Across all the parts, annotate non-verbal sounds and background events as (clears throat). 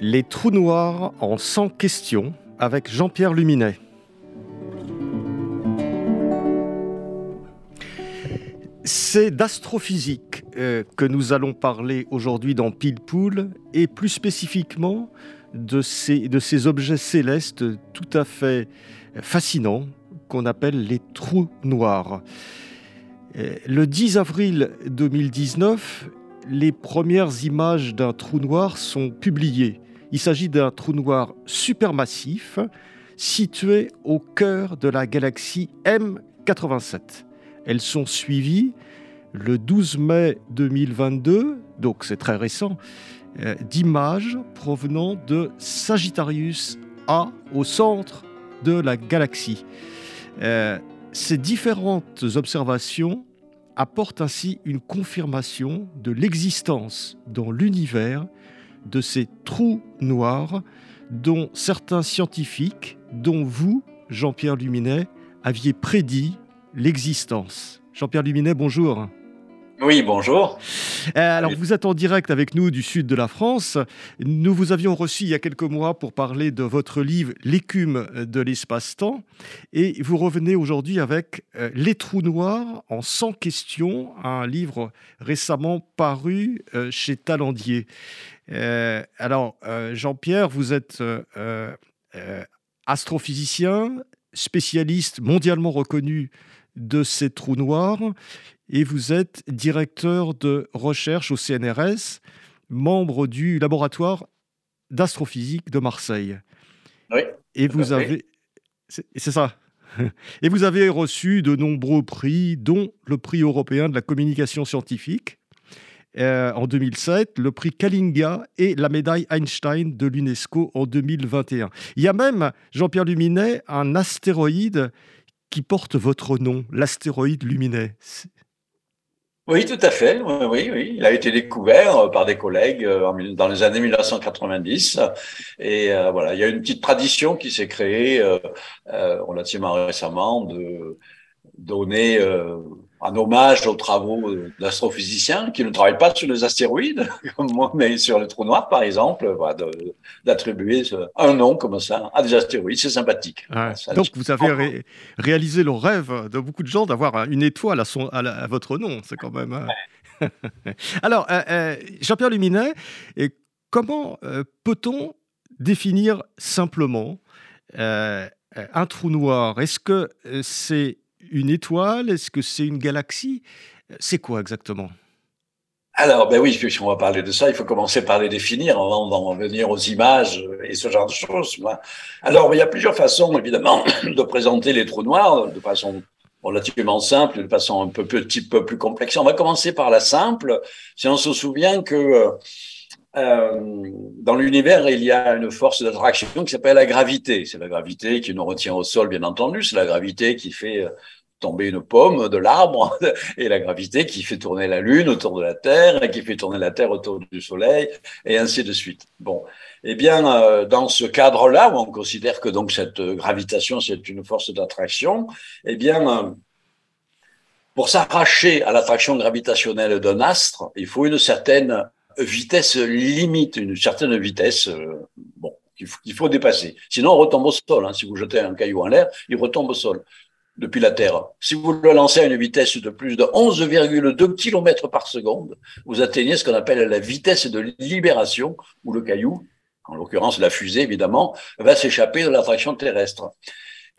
les trous noirs en 100 questions avec Jean-Pierre Luminet. C'est d'astrophysique euh, que nous allons parler aujourd'hui dans Pile Poule et plus spécifiquement de ces, de ces objets célestes tout à fait fascinants qu'on appelle les trous noirs. Euh, le 10 avril 2019, les premières images d'un trou noir sont publiées. Il s'agit d'un trou noir supermassif situé au cœur de la galaxie M87. Elles sont suivies le 12 mai 2022, donc c'est très récent, euh, d'images provenant de Sagittarius A au centre de la galaxie. Euh, ces différentes observations apporte ainsi une confirmation de l'existence dans l'univers de ces trous noirs dont certains scientifiques, dont vous, Jean-Pierre Luminet, aviez prédit l'existence. Jean-Pierre Luminet, bonjour. Oui, bonjour. Euh, alors, vous êtes en direct avec nous du sud de la France. Nous vous avions reçu il y a quelques mois pour parler de votre livre L'écume de l'espace-temps. Et vous revenez aujourd'hui avec euh, Les trous noirs en 100 questions, un livre récemment paru euh, chez Talandier. Alors, Jean-Pierre, vous êtes astrophysicien, spécialiste mondialement reconnu de ces trous noirs et vous êtes directeur de recherche au CNRS, membre du laboratoire d'astrophysique de Marseille. Oui. Et vous avez. C'est ça. (laughs) Et vous avez reçu de nombreux prix, dont le prix européen de la communication scientifique euh, en 2007, le prix Kalinga et la médaille Einstein de l'UNESCO en 2021. Il y a même, Jean-Pierre Luminet, un astéroïde qui porte votre nom, l'astéroïde Luminet. Oui, tout à fait. Oui, oui, Il a été découvert euh, par des collègues euh, dans les années 1990. Et euh, voilà, il y a une petite tradition qui s'est créée relativement récemment de donner un hommage aux travaux d'astrophysiciens qui ne travaillent pas sur les astéroïdes, (laughs) comme moi, mais sur les trous noirs, par exemple, d'attribuer un nom comme ça à des astéroïdes, c'est sympathique. donc, vous avez réalisé le rêve de beaucoup de gens d'avoir une étoile à, son, à, votre nom. C'est quand même. Euh, (laughs) Alors, euh, euh, Jean-Pierre Luminet, comment peut-on définir simplement un trou noir? Est-ce que c'est une étoile? Est-ce que c'est une galaxie? C'est quoi exactement? Alors, ben oui, si on va parler de ça, il faut commencer par les définir avant d'en venir aux images et ce genre de choses. Alors, il y a plusieurs façons, évidemment, (coughs) de présenter les trous noirs de façon relativement simple, de façon un peu petit peu plus complexe. On va commencer par la simple. Si on se souvient que euh, dans l'univers, il y a une force d'attraction qui s'appelle la gravité. C'est la gravité qui nous retient au sol, bien entendu. C'est la gravité qui fait euh, tomber une pomme de l'arbre (laughs) et la gravité qui fait tourner la Lune autour de la Terre et qui fait tourner la Terre autour du Soleil et ainsi de suite. Bon, eh bien, euh, dans ce cadre-là, où on considère que donc cette gravitation c'est une force d'attraction, eh bien, pour s'arracher à l'attraction gravitationnelle d'un astre, il faut une certaine vitesse limite, une certaine vitesse, euh, bon, qu'il faut, dépasser. Sinon, on retombe au sol. Hein. Si vous jetez un caillou en l'air, il retombe au sol depuis la Terre. Si vous le lancez à une vitesse de plus de 11,2 km par seconde, vous atteignez ce qu'on appelle la vitesse de libération, où le caillou, en l'occurrence la fusée évidemment, va s'échapper de l'attraction terrestre.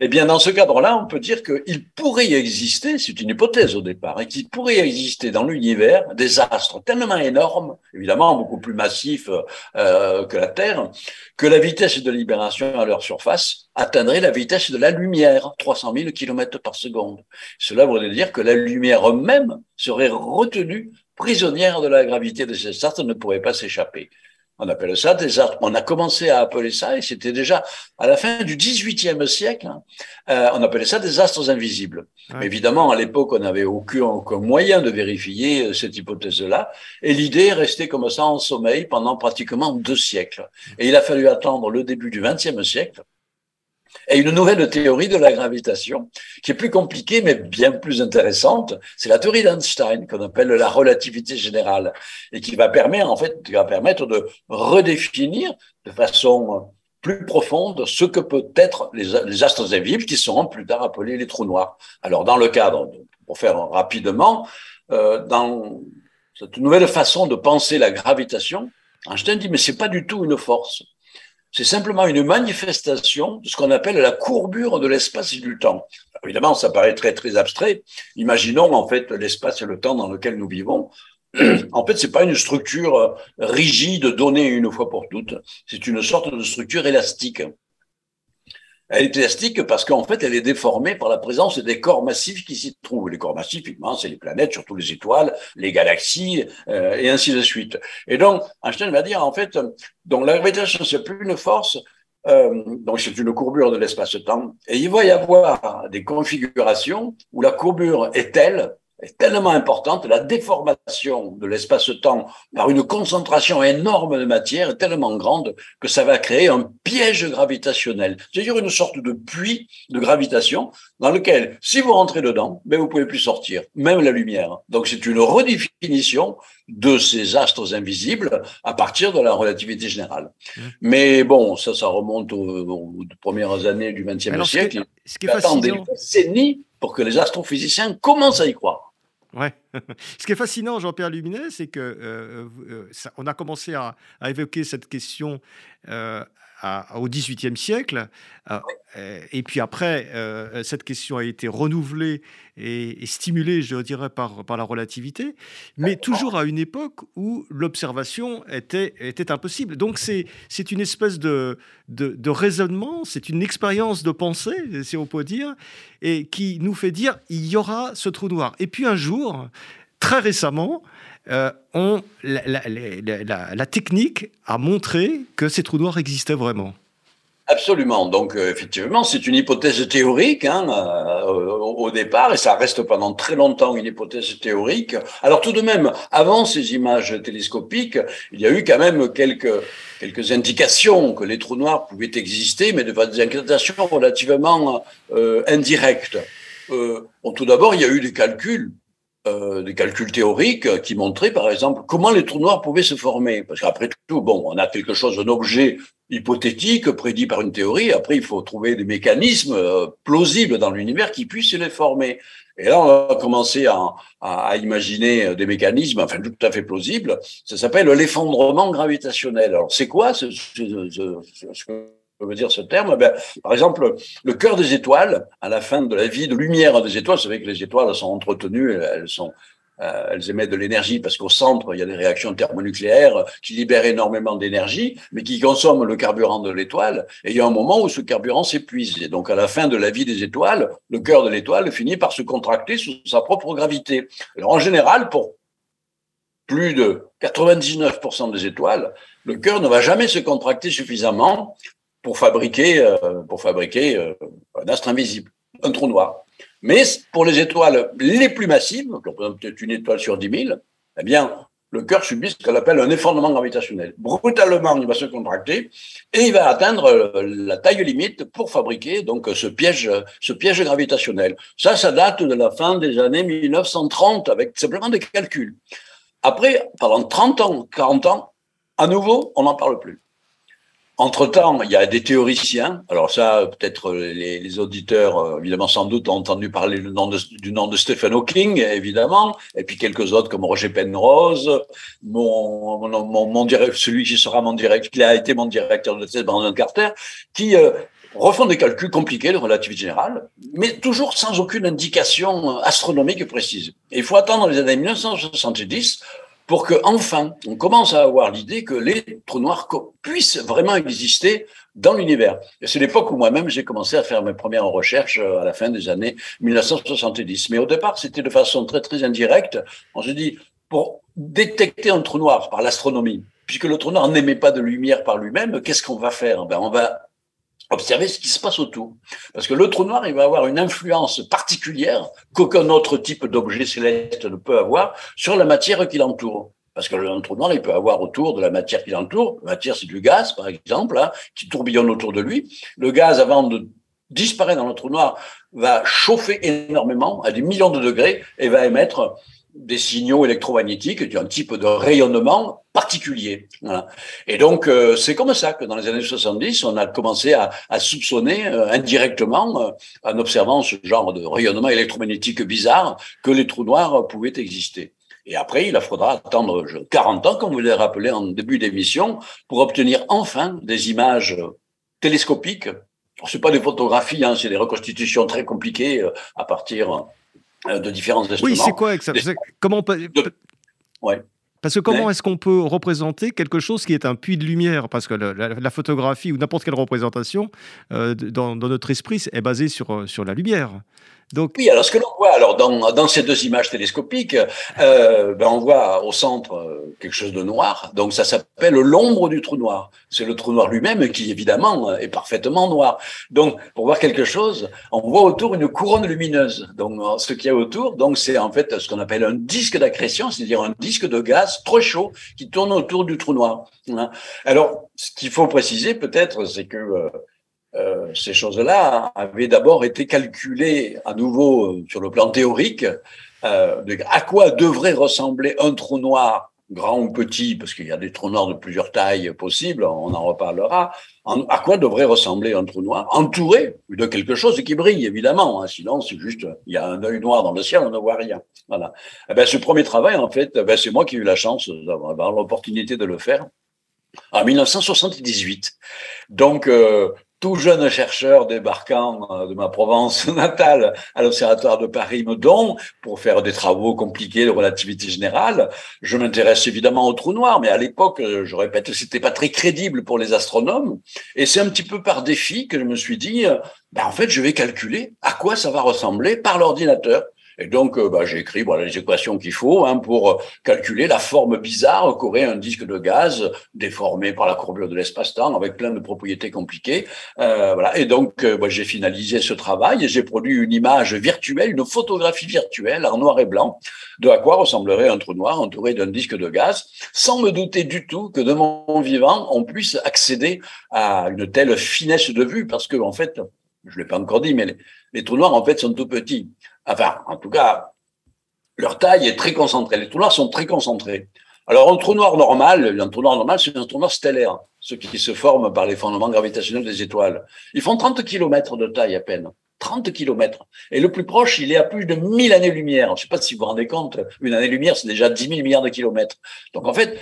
Eh bien, dans ce cadre-là, on peut dire qu'il pourrait exister, c'est une hypothèse au départ, et qu'il pourrait exister dans l'univers des astres tellement énormes, évidemment beaucoup plus massifs euh, que la Terre, que la vitesse de libération à leur surface atteindrait la vitesse de la lumière, 300 000 km par seconde. Cela voudrait dire que la lumière même serait retenue prisonnière de la gravité de ces astres, ne pourrait pas s'échapper. On appelle ça des. On a commencé à appeler ça, et c'était déjà à la fin du XVIIIe siècle, hein, euh, on appelait ça des astres invisibles. Évidemment, à l'époque, on n'avait aucun, aucun, moyen de vérifier euh, cette hypothèse-là, et l'idée est restée comme ça en sommeil pendant pratiquement deux siècles. Et il a fallu attendre le début du XXe siècle et une nouvelle théorie de la gravitation, qui est plus compliquée, mais bien plus intéressante. C'est la théorie d'Einstein, qu'on appelle la relativité générale, et qui va permettre, de redéfinir de façon plus profonde ce que peut être les, les astres invisibles, qui seront plus tard appelés les trous noirs. Alors, dans le cadre, pour faire rapidement, euh, dans cette nouvelle façon de penser la gravitation, Einstein dit, mais c'est pas du tout une force c'est simplement une manifestation de ce qu'on appelle la courbure de l'espace et du temps. évidemment, ça paraît très très abstrait. Imaginons en fait l'espace et le temps dans lequel nous vivons. (clears throat) En fait, c'est pas une structure rigide donnée une fois pour toutes. C'est une sorte de structure élastique. Elle est élastique parce qu'en fait, elle est déformée par la présence des corps massifs qui s'y trouvent. Les corps massifs, c'est les planètes, surtout les étoiles, les galaxies, euh, et ainsi de suite. Et donc, Einstein va dire, en fait, donc la gravitation, c'est plus une force, euh, donc c'est une courbure de l'espace-temps, et il va y avoir des configurations où la courbure est telle est tellement importante, la déformation de l'espace-temps par une concentration énorme de matière est tellement grande que ça va créer un piège gravitationnel, c'est-à-dire une sorte de puits de gravitation dans lequel, si vous rentrez dedans, ben vous pouvez plus sortir, même la lumière. Donc c'est une redéfinition de ces astres invisibles à partir de la relativité générale. Mmh. Mais bon, ça, ça remonte aux, premières années du XXe siècle. Ce qui est, ce qui est des décennies pour que les astrophysiciens commencent à y croire. Ouais. (laughs) Ce qui est fascinant, Jean-Pierre Luminet, c'est que euh, euh, on a commencé à, évoquer cette question euh, au XVIIIe siècle. Euh, et puis après, euh, cette question a été renouvelée et, stimulée, je dirais, par, la relativité, mais toujours à une époque où l'observation était, était impossible. Donc c'est une espèce de, de, raisonnement, c'est une expérience de pensée, si on peut dire, et qui nous fait dire, il y aura ce trou noir. Et puis un jour, très récemment, euh, la, technique a montré que ces trous noirs existaient vraiment. Absolument. Donc, euh, effectivement, c'est une hypothèse théorique hein, euh, au, départ, et ça reste pendant très longtemps une hypothèse théorique. Alors, tout de même, avant ces images télescopiques, il y a eu quand même quelques, quelques indications que les trous noirs pouvaient exister, mais de des indications relativement indirectes. tout d'abord, il y a eu des calculs euh, des calculs théoriques qui montraient, par exemple, comment les trous noirs pouvaient se former. Parce qu'après tout, bon, on a quelque chose, un objet hypothétique prédit par une théorie. Après, il faut trouver des mécanismes euh, plausibles dans l'univers qui puissent les former. Et là, on a commencé à, à, imaginer des mécanismes, enfin tout à fait plausibles. Ça s'appelle l'effondrement gravitationnel. Alors, c'est quoi ce, ce, ce, ce veut dire ce terme ben, Par exemple, le cœur des étoiles, à la fin de la vie de lumière des étoiles, vous savez que les étoiles sont entretenues, elles sont euh, elles émettent de l'énergie parce qu'au centre, il y a des réactions thermonucléaires qui libèrent énormément d'énergie, mais qui consomment le carburant de l'étoile. Et il y a un moment où ce carburant s'épuise. Et donc, à la fin de la vie des étoiles, le cœur de l'étoile finit par se contracter sous sa propre gravité. Alors, en général, pour plus de 99% des étoiles, le cœur ne va jamais se contracter suffisamment pour fabriquer, euh, pour fabriquer euh, un astre invisible, un trou noir. Mais pour les étoiles les plus massives, qui représentent une étoile sur 10 000, eh bien, le cœur subit ce qu'on appelle un effondrement gravitationnel. Brutalement, il va se contracter et il va atteindre euh, la taille limite pour fabriquer donc ce piège, ce piège gravitationnel. Ça, ça date de la fin des années 1930 avec simplement des calculs. Après, pendant 30 ans, 40 ans, à nouveau, on n'en parle plus. Entre-temps, il y a des théoriciens. Alors ça, peut-être les, auditeurs, euh, évidemment, sans doute, ont entendu parler du nom, de, Stephen Hawking, évidemment, et puis quelques autres comme Roger Penrose, mon, mon, mon, celui qui sera mon directeur, qui a été mon directeur de thèse, Brandon Carter, qui euh, refont des calculs compliqués de relativité générale, mais toujours sans aucune indication astronomique précise. Il faut attendre les années 1970 pour que enfin on commence à avoir l'idée que les trous noirs puissent vraiment exister dans l'univers. Et c'est l'époque où moi-même j'ai commencé à faire mes premières recherches euh, à la fin des années 1970. Mais au départ, c'était de façon très très indirecte. On se dit pour détecter un trou noir par l'astronomie, puisque le trou noir n'émet pas de lumière par lui-même, qu'est-ce qu'on va faire? Ben, On va observer ce qui se passe autour. Parce que le trou noir, il va avoir une influence particulière qu'aucun autre type d'objet céleste ne peut avoir sur la matière qui l'entoure. Parce que le trou noir, il peut avoir autour de la matière qui l'entoure, la matière c'est du gaz par exemple, hein, qui tourbillonne autour de lui. Le gaz, avant de disparaître dans le trou noir, va chauffer énormément à des millions de degrés et va émettre des signaux électromagnétiques d'un type de rayonnement particulier. Et donc, euh, c'est comme ça que dans les années 70, on a commencé à, soupçonner euh, indirectement, euh, en observant ce genre de rayonnement électromagnétique bizarre, que les trous noirs pouvaient exister. Et après, il faudra attendre 40 ans, comme vous l'avez rappelé en début d'émission, pour obtenir enfin des images télescopiques. Ce pas des photographies, hein, c'est des reconstitutions très compliquées à partir euh, de différents instruments. Oui, c'est quoi Comment Parce que comment est-ce qu'on peut représenter quelque chose qui est un puits de lumière? Parce que la, photographie ou n'importe quelle représentation euh, dans, dans, notre esprit est basée sur, euh, sur la lumière. Oui, alors ce que l'on voit alors dans, dans ces deux images télescopiques, euh, ben on voit au centre euh, quelque chose de noir. Donc ça s'appelle l'ombre du trou noir. C'est le trou noir lui-même qui évidemment est parfaitement noir. Donc pour voir quelque chose, on voit autour une couronne lumineuse. Donc ce qu'il y a autour, donc c'est en fait ce qu'on appelle un disque d'accrétion, c'est-à-dire un disque de gaz trop chaud qui tourne autour du trou noir. Hein. Alors ce qu'il faut préciser peut-être, c'est que euh, euh, ces choses-là avaient d'abord été calculées à nouveau euh, sur le plan théorique. Euh, à quoi devrait ressembler un trou noir, grand ou petit, parce qu'il y a des trous noirs de plusieurs tailles possibles, on en reparlera. à quoi devrait ressembler un trou noir? Entouré de quelque chose qui brille, évidemment. Hein, sinon, c'est juste, il y a un œil noir dans le ciel, on ne voit rien. Voilà. Eh ben, ce premier travail, en fait, eh ben, c'est moi qui ai eu la chance d'avoir l'opportunité de le faire en 1978. Donc, euh, tout jeune chercheur débarquant euh, de ma Provence (laughs) natale à l'Observatoire de Paris-Meudon pour faire des travaux compliqués de relativité générale. Je m'intéresse évidemment au trou noir, mais à l'époque, euh, je répète, c'était pas très crédible pour les astronomes. Et c'est un petit peu par défi que je me suis dit, euh, ben en fait, je vais calculer à quoi ça va ressembler par l'ordinateur. Et donc, euh, bah, j'ai écrit voilà, les équations qu'il faut hein, pour calculer la forme bizarre qu'aurait un disque de gaz déformé par la courbure de l'espace-temps avec plein de propriétés compliquées. Euh, voilà. Et donc, euh, bah, j'ai finalisé ce travail et j'ai produit une image virtuelle, une photographie virtuelle en noir et blanc de à quoi ressemblerait un trou noir entouré d'un disque de gaz, sans me douter du tout que de mon vivant, on puisse accéder à une telle finesse de vue, parce que en fait, je l'ai pas encore dit, mais les, trous noirs en fait sont tout petits. Enfin, en tout cas, leur taille est très concentrée. Les trous noirs sont très concentrés. Alors, un trou noir normal, un trou noir normal, c'est un trou noir stellaire, ce qui se forme par les fondements gravitationnels des étoiles. Ils font 30 km de taille à peine. 30 km. Et le plus proche, il est à plus de 1000 années-lumière. Je ne sais pas si vous vous rendez compte, une année-lumière, c'est déjà 10 000 milliards de kilomètres. Donc, en fait,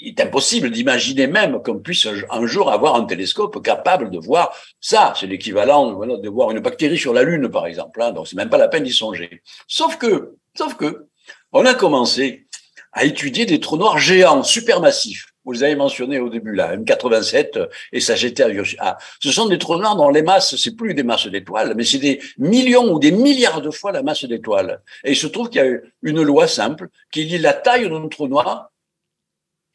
il est impossible d'imaginer même qu'on puisse un jour avoir un télescope capable de voir ça. C'est l'équivalent de voir une bactérie sur la Lune, par exemple. Hein. donc, c'est même pas la peine d'y songer. Sauf que, sauf que, on a commencé à étudier des trous noirs géants, supermassifs. Vous les avez mentionnés au début, là, M87 et Sagittaire ah, Ce sont des trous noirs dont les masses, c'est plus des masses d'étoiles, mais c'est des millions ou des milliards de fois la masse d'étoiles. Et il se trouve qu'il y a une loi simple qui lie la taille d'un trou noir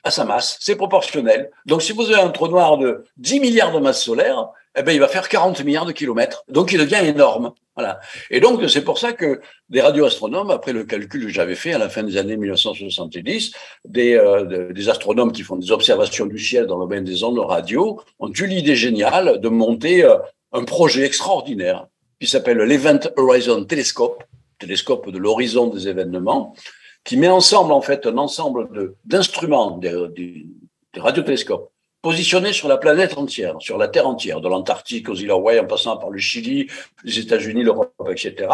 à sa masse. C'est proportionnel. Donc, si vous avez un trou noir de 10 milliards de masse solaire, eh ben, il va faire 40 milliards de kilomètres. Donc, il devient énorme. Voilà. Et donc, c'est pour ça que des radioastronomes, après le calcul que j'avais fait à la fin des années 1970, des, euh, des astronomes qui font des observations du ciel dans le domaine des ondes radio ont eu l'idée géniale de monter euh, un projet extraordinaire qui s'appelle l'Event Horizon Telescope, télescope de l'horizon des événements, qui met ensemble en fait un ensemble d'instruments, des, des, des, radiotélescopes, positionnés sur la planète entière, sur la Terre entière, de l'Antarctique aux îles Hawaï, en passant par le Chili, les États-Unis, l'Europe, etc.,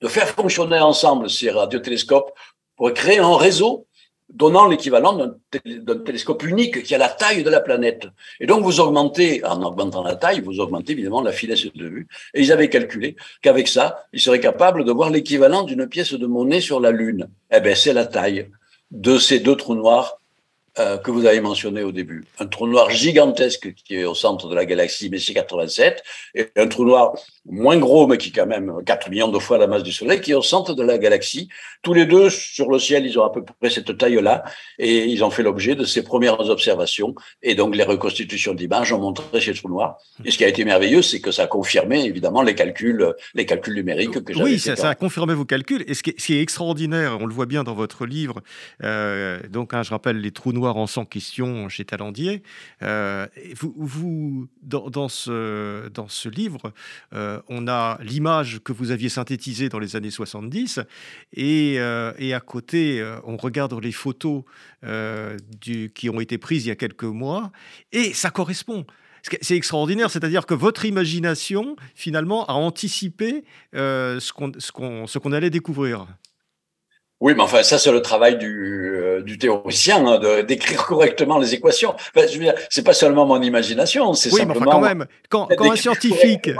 de faire fonctionner ensemble ces radiotélescopes pour créer un réseau donnant l'équivalent d'un télescope unique qui a la taille de la planète. Et donc, vous augmentez, en augmentant la taille, vous augmentez évidemment la finesse de vue. Et ils avaient calculé qu'avec ça, ils seraient capables de voir l'équivalent d'une pièce de monnaie sur la Lune. Eh bien, c'est la taille de ces deux trous noirs euh, que vous avez mentionné au début. Un trou noir gigantesque qui est au centre de la galaxie Messier 87 et un trou noir moins gros, mais qui est quand même 4 millions de fois la masse du Soleil, qui est au centre de la galaxie. Tous les deux, sur le ciel, ils ont à peu près cette taille-là et ils ont fait l'objet de ces premières observations. Et donc, les reconstitutions d'images ont montré ces trous noirs. Et ce qui a été merveilleux, c'est que ça a confirmé, évidemment, les calculs, les calculs numériques que j'avais Oui, ça, ça, a confirmé vos calculs. Et ce qui est, extraordinaire, on le voit bien dans votre livre, euh, donc, hein, je rappelle les trous noirs en 100 questions chez Talendier. Euh, vous, dans, ce, dans ce livre, euh, on a l'image que vous aviez synthétisée dans les années 70 et, euh, et à côté, on regarde les photos qui ont été prises il y a quelques mois et ça correspond. C'est extraordinaire, c'est-à-dire que votre imagination, finalement, a anticipé ce qu'on qu'on allait découvrir. Oui, mais enfin, ça, c'est le travail du, euh, du théoricien, hein, de, d'écrire correctement les équations. Enfin, je veux dire, c'est pas seulement mon imagination, c'est oui, simplement... mais enfin, quand même, quand, quand un scientifique...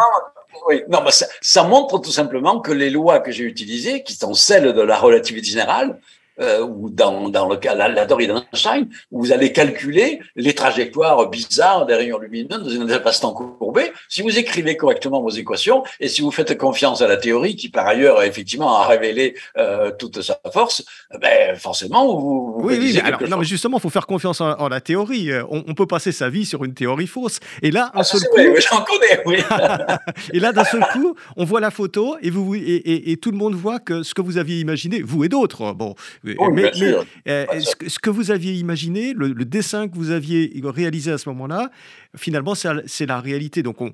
Oui, non, mais ça, ça, montre tout simplement que les lois que j'ai utilisées, qui sont celles de la relativité générale, euh, ou dans, dans le cas la, la théorie d'Einstein, où vous allez calculer les trajectoires bizarres des rayons lumineux dans un espace-temps courbé. Si vous écrivez correctement vos équations et si vous faites confiance à la théorie, qui par ailleurs effectivement a révélé euh, toute sa force, ben forcément vous. vous oui, oui, alors, non, mais justement, il faut faire confiance en, la théorie. Euh, on, on, peut passer sa vie sur une théorie fausse. Et là, un ah, seul coup, j'en connais, oui. (laughs) et là, d'un seul coup, on voit la photo et vous et, et, et, tout le monde voit que ce que vous aviez imaginé, vous et d'autres, bon, mais, euh, ce, que vous aviez imaginé, le, le, dessin que vous aviez réalisé à ce moment-là, finalement, c'est la réalité. Donc, on,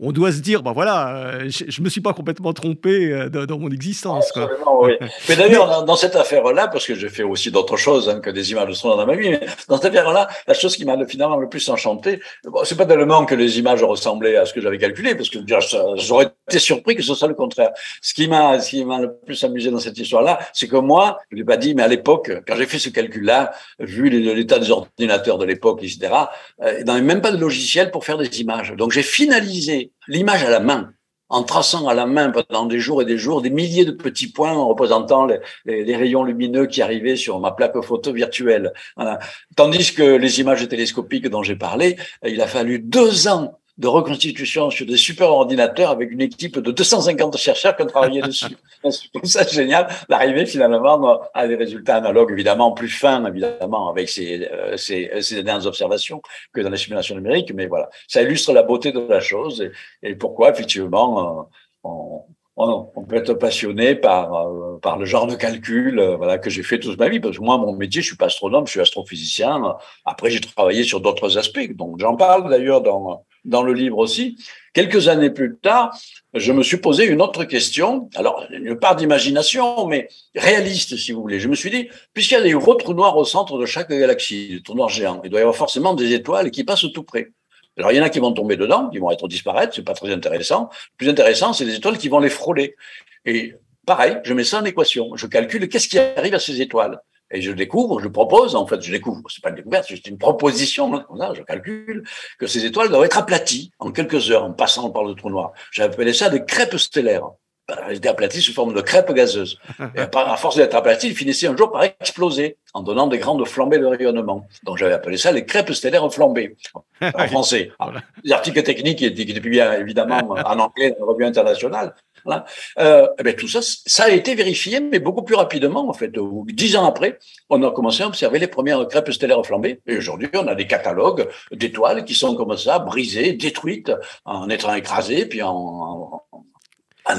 on doit se dire, ben voilà, euh, je ne me suis pas complètement trompé euh, dans, mon existence. oui. Mais d'ailleurs, dans, cette affaire-là, parce que j'ai fait aussi d'autres choses hein, que des images de son dans ma vie, mais dans cette affaire-là, la chose qui m'a finalement le plus enchanté, bon, c'est pas tellement que les images ressemblaient à ce que j'avais calculé, parce que j'aurais été surpris que ce soit le contraire. Ce qui m'a, ce qui m'a le plus amusé dans cette histoire-là, c'est que moi, je l'ai pas dit, mais à l'époque, quand j'ai fait ce calcul-là, vu l'état des ordinateurs de l'époque, etc., euh, il n'y avait même pas de logiciel pour faire des images. Donc j'ai finalisé l'image à la main, en traçant à la main pendant des jours et des jours des milliers de petits points représentant les, rayons lumineux qui arrivaient sur ma plaque photo virtuelle. Tandis que les images télescopiques dont j'ai parlé, il a fallu deux ans de reconstitution sur des super ordinateurs avec une équipe de 250 chercheurs qui ont travaillé (laughs) dessus. C'est ça génial d'arriver finalement à des résultats analogues, évidemment plus fins, évidemment, avec ces, euh, ces, ces dernières observations que dans les simulations numériques. Mais voilà, ça illustre la beauté de la chose et, pourquoi, effectivement, euh, on, on, peut être passionné par euh, par le genre de calcul voilà que j'ai fait toute ma vie parce que moi mon métier je suis pas astronome je suis astrophysicien après j'ai travaillé sur d'autres aspects donc j'en parle d'ailleurs dans dans le livre aussi. Quelques années plus tard, je me suis posé une autre question. Alors, une part d'imagination, mais réaliste, si vous voulez. Je me suis dit, puisqu'il y a des gros trous noirs au centre de chaque galaxie, des trous noirs géants, il doit y avoir forcément des étoiles qui passent tout près. Alors, il y en a qui vont tomber dedans, qui vont être disparaître, c'est pas très intéressant. Le plus intéressant, c'est les étoiles qui vont les frôler. Et pareil, je mets ça en équation. Je calcule qu'est-ce qui arrive à ces étoiles. Et je découvre, je propose, en fait, je découvre, c'est pas une découverte, c'est une proposition, hein, je calcule que ces étoiles doivent être aplaties en quelques heures en passant par le trou noir. Appelé ça des crêpes stellaires. Ben, elles étaient aplaties sous forme de crêpes gazeuses. Et à force d'être aplaties, ils finissaient un jour par exploser en donnant des grandes flambées de rayonnement. Donc j'avais appelé ça les crêpes stellaires flambées en (laughs) français. les articles techniques qui étaient bien évidemment (laughs) en anglais dans la revue internationale euh, eh bien, tout ça, ça a été vérifié, mais beaucoup plus rapidement, en fait. Dix ans après, on a commencé à observer les premières crêpes stellaires flambées. Et aujourd'hui, on a des catalogues d'étoiles qui sont comme ça, brisées, détruites, en étant écrasées, puis en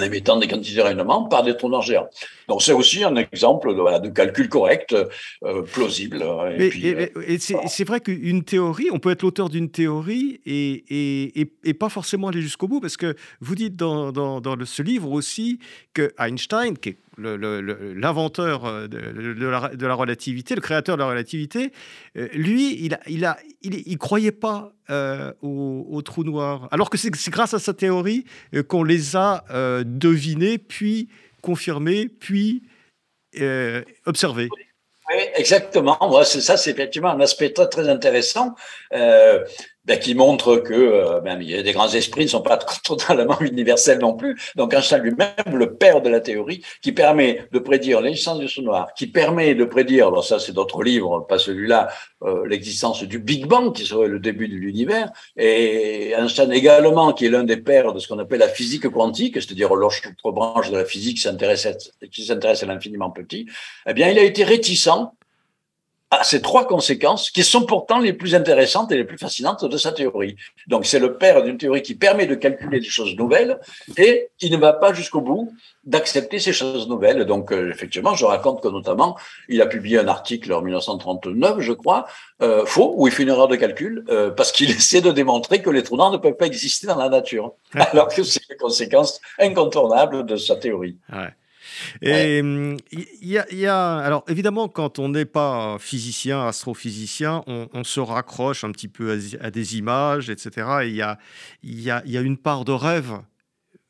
émettant des quantités de rayonnement par des trous noirs géants. Donc c'est aussi un exemple de, de calcul correct, euh, plausible. Et, euh, c'est vrai qu'une théorie, on peut être l'auteur d'une théorie et, et, pas forcément aller jusqu'au bout, parce que vous dites dans, dans, dans ce livre aussi que Einstein, qui est l'inventeur euh, de, la, relativité, le créateur de la relativité, euh, lui, il a, croyait pas euh, au, trou noir. Alors que c'est grâce à sa théorie qu'on les a devinés, puis confirmés, puis observés. Exactement. Moi, c'est ça, c'est effectivement un aspect très, intéressant. Euh, ben, qui montre que euh, ben, des grands esprits ne sont pas (laughs) totalement universels non plus. Donc Einstein lui-même, le père de la théorie, qui permet de prédire l'existence du trou noir, qui permet de prédire, alors ça c'est d'autres livres, pas celui-là, euh, l'existence du Big Bang, qui serait le début de l'univers, et Einstein également, qui est l'un des pères de ce qu'on appelle la physique quantique, c'est-à-dire l'autre branche de la physique qui s'intéresse à l'infiniment petit, eh bien il a été réticent à ces trois conséquences qui sont pourtant les plus intéressantes et les plus fascinantes de sa théorie. Donc c'est le père d'une théorie qui permet de calculer des choses nouvelles et qui ne va pas jusqu'au bout d'accepter ces choses nouvelles. Donc euh, effectivement, je raconte que notamment, il a publié un article en 1939, je crois, euh, faux, où il fait une erreur de calcul, euh, parce qu'il (laughs) essaie de démontrer que les trous noirs ne peuvent pas exister dans la nature, alors que c'est les conséquences incontournables de sa théorie. Ouais. Et il y, a, alors évidemment, quand on n'est pas physicien, astrophysicien, on, se raccroche un petit peu à, des images, etc. Et il y a, y, a, y a une part de rêve,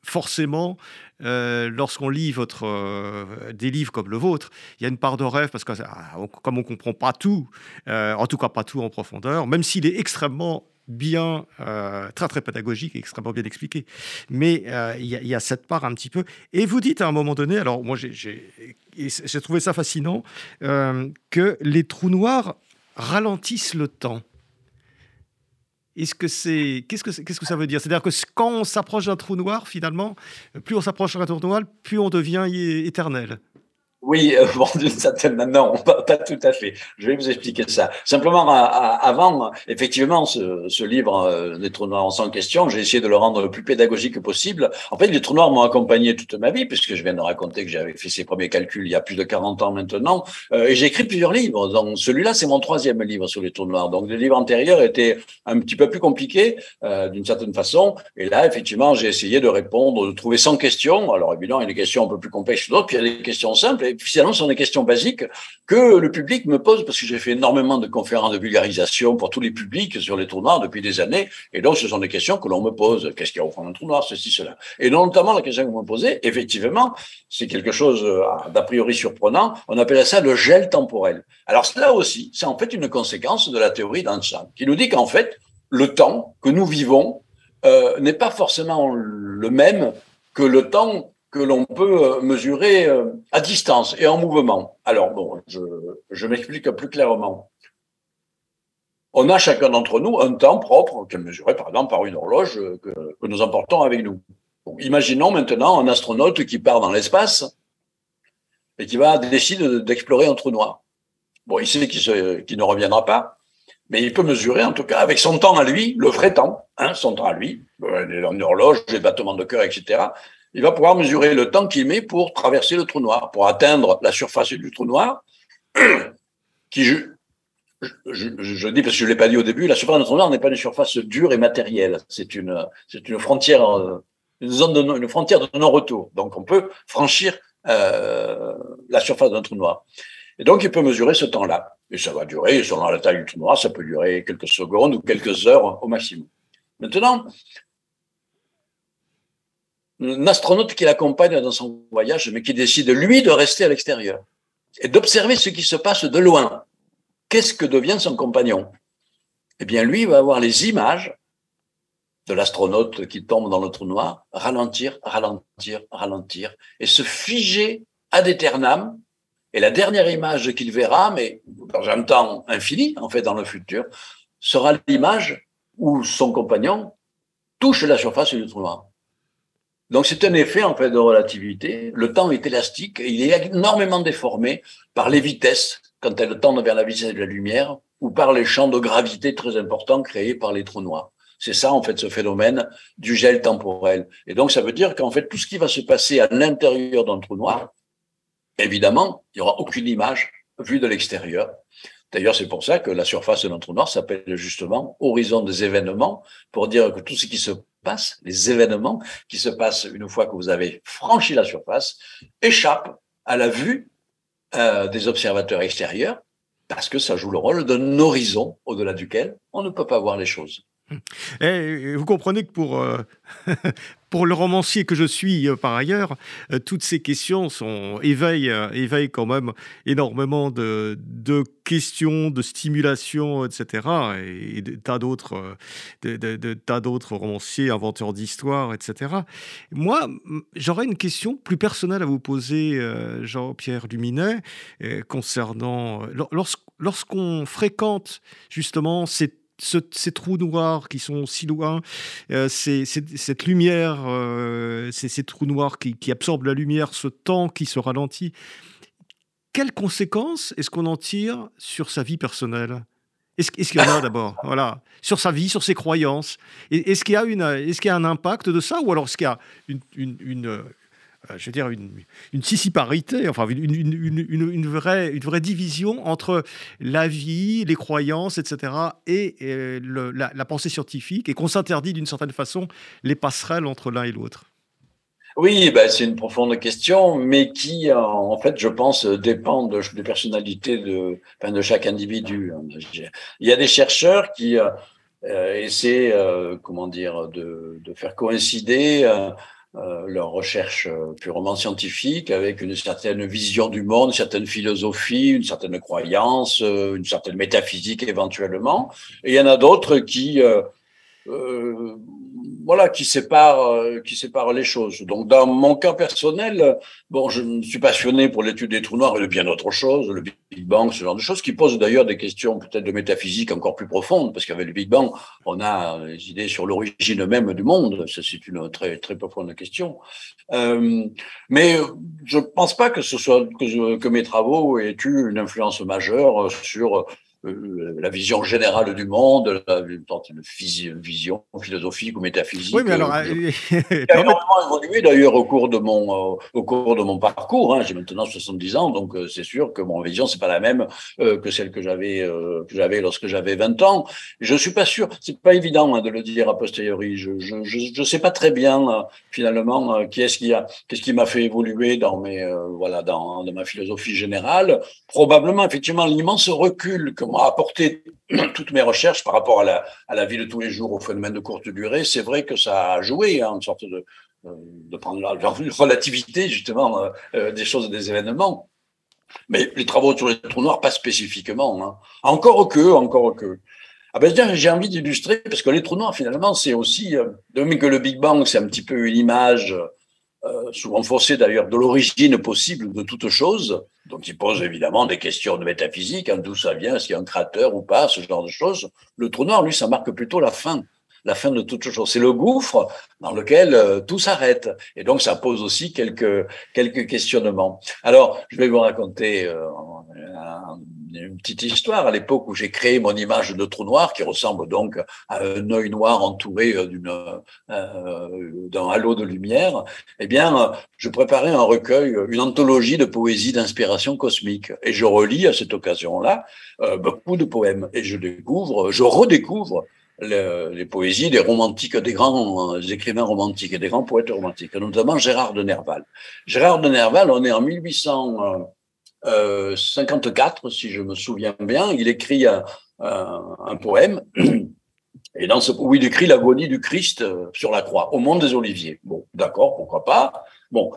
forcément, euh, lorsqu'on lit votre, euh, des livres comme le vôtre, il y a une part de rêve parce que ah, comme on comprend pas tout, euh, en tout cas pas tout en profondeur, même s'il est extrêmement bien, euh, très très pédagogique extrêmement bien expliqué. Mais euh, il y, a cette part un petit peu. Et vous dites à un moment donné, alors moi j'ai trouvé ça fascinant, euh, que les trous noirs ralentissent le temps. Est-ce que c'est qu'est-ce que qu'est-ce que ça veut dire? C'est-à-dire que quand on s'approche d'un trou noir, finalement, plus on s'approche d'un trou noir, plus on devient éternel. Oui, euh, (laughs) bon, d'une certaine non, pas, pas, tout à fait. Je vais vous expliquer ça. Simplement, avant, effectivement, ce, ce livre, euh, Les trous noirs sans question, j'ai essayé de le rendre le plus pédagogique possible. En fait, les trous noirs m'ont accompagné toute ma vie, puisque je viens de raconter que j'avais fait ces premiers calculs il y a plus de 40 ans maintenant. Euh, et j'ai écrit plusieurs livres. Donc, celui-là, c'est mon troisième livre sur les trous noirs. Donc, le livre antérieur était un petit peu plus compliqué, euh, d'une certaine façon. Et là, effectivement, j'ai essayé de répondre, de trouver 100 questions. Alors, évidemment, il y a des questions un peu plus complexes que d'autres, puis il y a des questions simples finalement, ce sont des questions basiques que le public me pose parce que j'ai fait énormément de conférences de vulgarisation pour tous les publics sur les trous noirs depuis des années. Et donc, ce sont des questions que l'on me pose. Qu'est-ce qu'il y a au fond d'un trou noir, ceci, cela. Et notamment, la question que vous me posez, effectivement, c'est quelque chose euh, d'a priori surprenant. On appelle ça le gel temporel. Alors, cela aussi, c'est en fait une conséquence de la théorie d'Einstein, qui nous dit qu'en fait, le temps que nous vivons euh, n'est pas forcément le même que le temps que l'on peut euh, mesurer euh, à distance et en mouvement. Alors, bon, je, m'explique plus clairement. On a chacun d'entre nous un temps propre, qui est mesuré par exemple par une horloge que, que nous emportons avec nous. imaginons maintenant un astronaute qui part dans l'espace et qui va décider d'explorer un trou noir. Bon, il sait qu'il ne reviendra pas, mais il peut mesurer en tout cas avec son temps à lui, le vrai temps, hein, son temps à lui, une horloge, les battements de cœur, etc il va pouvoir mesurer le temps qu'il met pour traverser le trou noir, pour atteindre la surface du trou noir, (clears throat) qui, je, dis parce que je ne l'ai pas dit au début, la surface du trou noir n'est pas une surface dure et matérielle, c'est une, c'est une frontière, de, de non-retour. Donc on peut franchir euh, la surface d'un trou noir. Et donc il peut mesurer ce temps-là. Et ça va durer, selon la taille du trou noir, ça peut durer quelques secondes ou quelques heures au maximum. Maintenant, un astronaute qui l'accompagne dans son voyage, mais qui décide, lui, de rester à l'extérieur et d'observer ce qui se passe de loin. Qu'est-ce que devient son compagnon? Eh bien, lui va avoir les images de l'astronaute qui tombe dans le trou noir, ralentir, ralentir, ralentir, et se figer ad aeternam. Et la dernière image qu'il verra, mais dans un temps infini, en fait, dans le futur, sera l'image où son compagnon touche la surface du trou noir. Donc c'est un effet en fait de relativité. Le temps est élastique et il est énormément déformé par les vitesses quand elles tendent vers la vitesse de la lumière ou par les champs de gravité très importants créés par les trous noirs. C'est ça en fait ce phénomène du gel temporel. Et donc ça veut dire qu'en fait tout ce qui va se passer à l'intérieur d'un trou noir, évidemment, il n'y aura aucune image vue de l'extérieur. D'ailleurs, c'est pour ça que la surface d'un trou noir s'appelle justement horizon des événements, pour dire que tout ce qui se les événements qui se passent une fois que vous avez franchi la surface, échappent à la vue euh, des observateurs extérieurs, parce que ça joue le rôle d'un horizon au-delà duquel on ne peut pas voir les choses. Et vous comprenez que pour, euh, (laughs) pour le romancier que je suis par ailleurs, toutes ces questions sont, éveillent, éveillent quand même énormément de, questions, de stimulation, etc. Et, de tas d'autres, de, tas d'autres romanciers, inventeurs d'histoire, etc. Moi, j'aurais une question plus personnelle à vous poser, Jean-Pierre Luminet, concernant lorsqu'on fréquente justement ces ces trous noirs qui sont si loin, euh, cette lumière, euh, ces, trous noirs qui, absorbent la lumière, ce temps qui se ralentit, quelles conséquences est-ce qu'on en tire sur sa vie personnelle? Est-ce qu'il y en a d'abord? Voilà, Sur sa vie, sur ses croyances. Est-ce qu'il y, a est qu'il y a un impact de ça? Ou alors est-ce qu'il y a une je veux dire, une, une sissiparité, enfin une, une, vraie, une vraie division entre la vie, les croyances, etc., et, la, pensée scientifique, et qu'on s'interdit d'une certaine façon les passerelles entre l'un et l'autre. Oui, ben, c'est une profonde question, mais qui, en fait, je pense, dépend de, des personnalités de, enfin, de chaque individu. Il y a des chercheurs qui euh, euh, essaient, comment dire, de, de faire coïncider euh, leur recherche euh, purement scientifique avec une certaine vision du monde, une certaine philosophie, une certaine croyance, euh, une certaine métaphysique éventuellement. Et il y en a d'autres qui euh, voilà, qui sépare, euh, qui sépare les choses. Donc, dans mon cas personnel, bon, je suis passionné pour l'étude des trous noirs et de bien d'autres choses, le Big Bang, ce genre de choses, qui posent d'ailleurs des questions peut-être de métaphysique encore plus profondes, parce qu'avec le Big Bang, on a des idées sur l'origine même du monde. Ça, c'est une très, très profonde question. Euh, mais je pense pas que ce soit que, mes travaux aient eu une influence majeure sur la vision générale du monde, une vision philosophique ou métaphysique. Oui, mais alors, euh, (laughs) qui a énormément évolué d'ailleurs au cours de mon euh, au cours de mon parcours. Hein. J'ai maintenant 70 ans, donc c'est sûr que mon vision c'est pas la même que celle que j'avais que j'avais lorsque j'avais 20 ans. Je suis pas sûr, c'est pas évident hein, de le dire a posteriori. Je je, je, sais pas très bien finalement qui est-ce qui a qu'est-ce qui m'a fait évoluer dans mes voilà dans, dans ma philosophie générale. Probablement effectivement l'immense recul que m'a apporté (clears throat) toutes mes recherches par rapport à la, à la vie de tous les jours, au phénomène de courte durée, c'est vrai que ça a joué, hein, une sorte de, euh, de prendre la, relativité justement euh, euh, des choses, des événements. Mais les travaux sur les trous noirs, pas spécifiquement. Hein. Encore que, encore que. Ah ben, j'ai envie d'illustrer, parce que les trous noirs, finalement, c'est aussi, de même que le Big Bang, c'est un petit peu une image euh, souvent faussé d'ailleurs, de l'origine possible de toute chose. Donc il pose évidemment des questions de métaphysique, hein, d'où ça vient, s'il y a un crater ou pas, ce genre de choses. Le trou noir, lui, ça marque plutôt la fin la fin de toute chose. C'est le gouffre dans lequel euh, tout s'arrête. Et donc, ça pose aussi quelques, quelques questionnements. Alors, je vais vous raconter euh, une petite histoire. À l'époque où j'ai créé mon image de trou noir, qui ressemble donc à un œil noir entouré euh, euh, d'un halo de lumière, eh bien, je préparais un recueil, une anthologie de poésie d'inspiration cosmique. Et je relis à cette occasion-là euh, beaucoup de poèmes. Et je découvre, je redécouvre les, poésies des romantiques, des grands écrivains romantiques et des grands poètes romantiques, notamment Gérard de Nerval. Gérard de Nerval, on est en 1800. 54, euh, si je me souviens bien, il écrit un, poème. (clears throat) Et dans ce, où il écrit l'agonie du Christ euh, sur la croix, au monde des Oliviers. Bon, d'accord, pourquoi pas. Bon,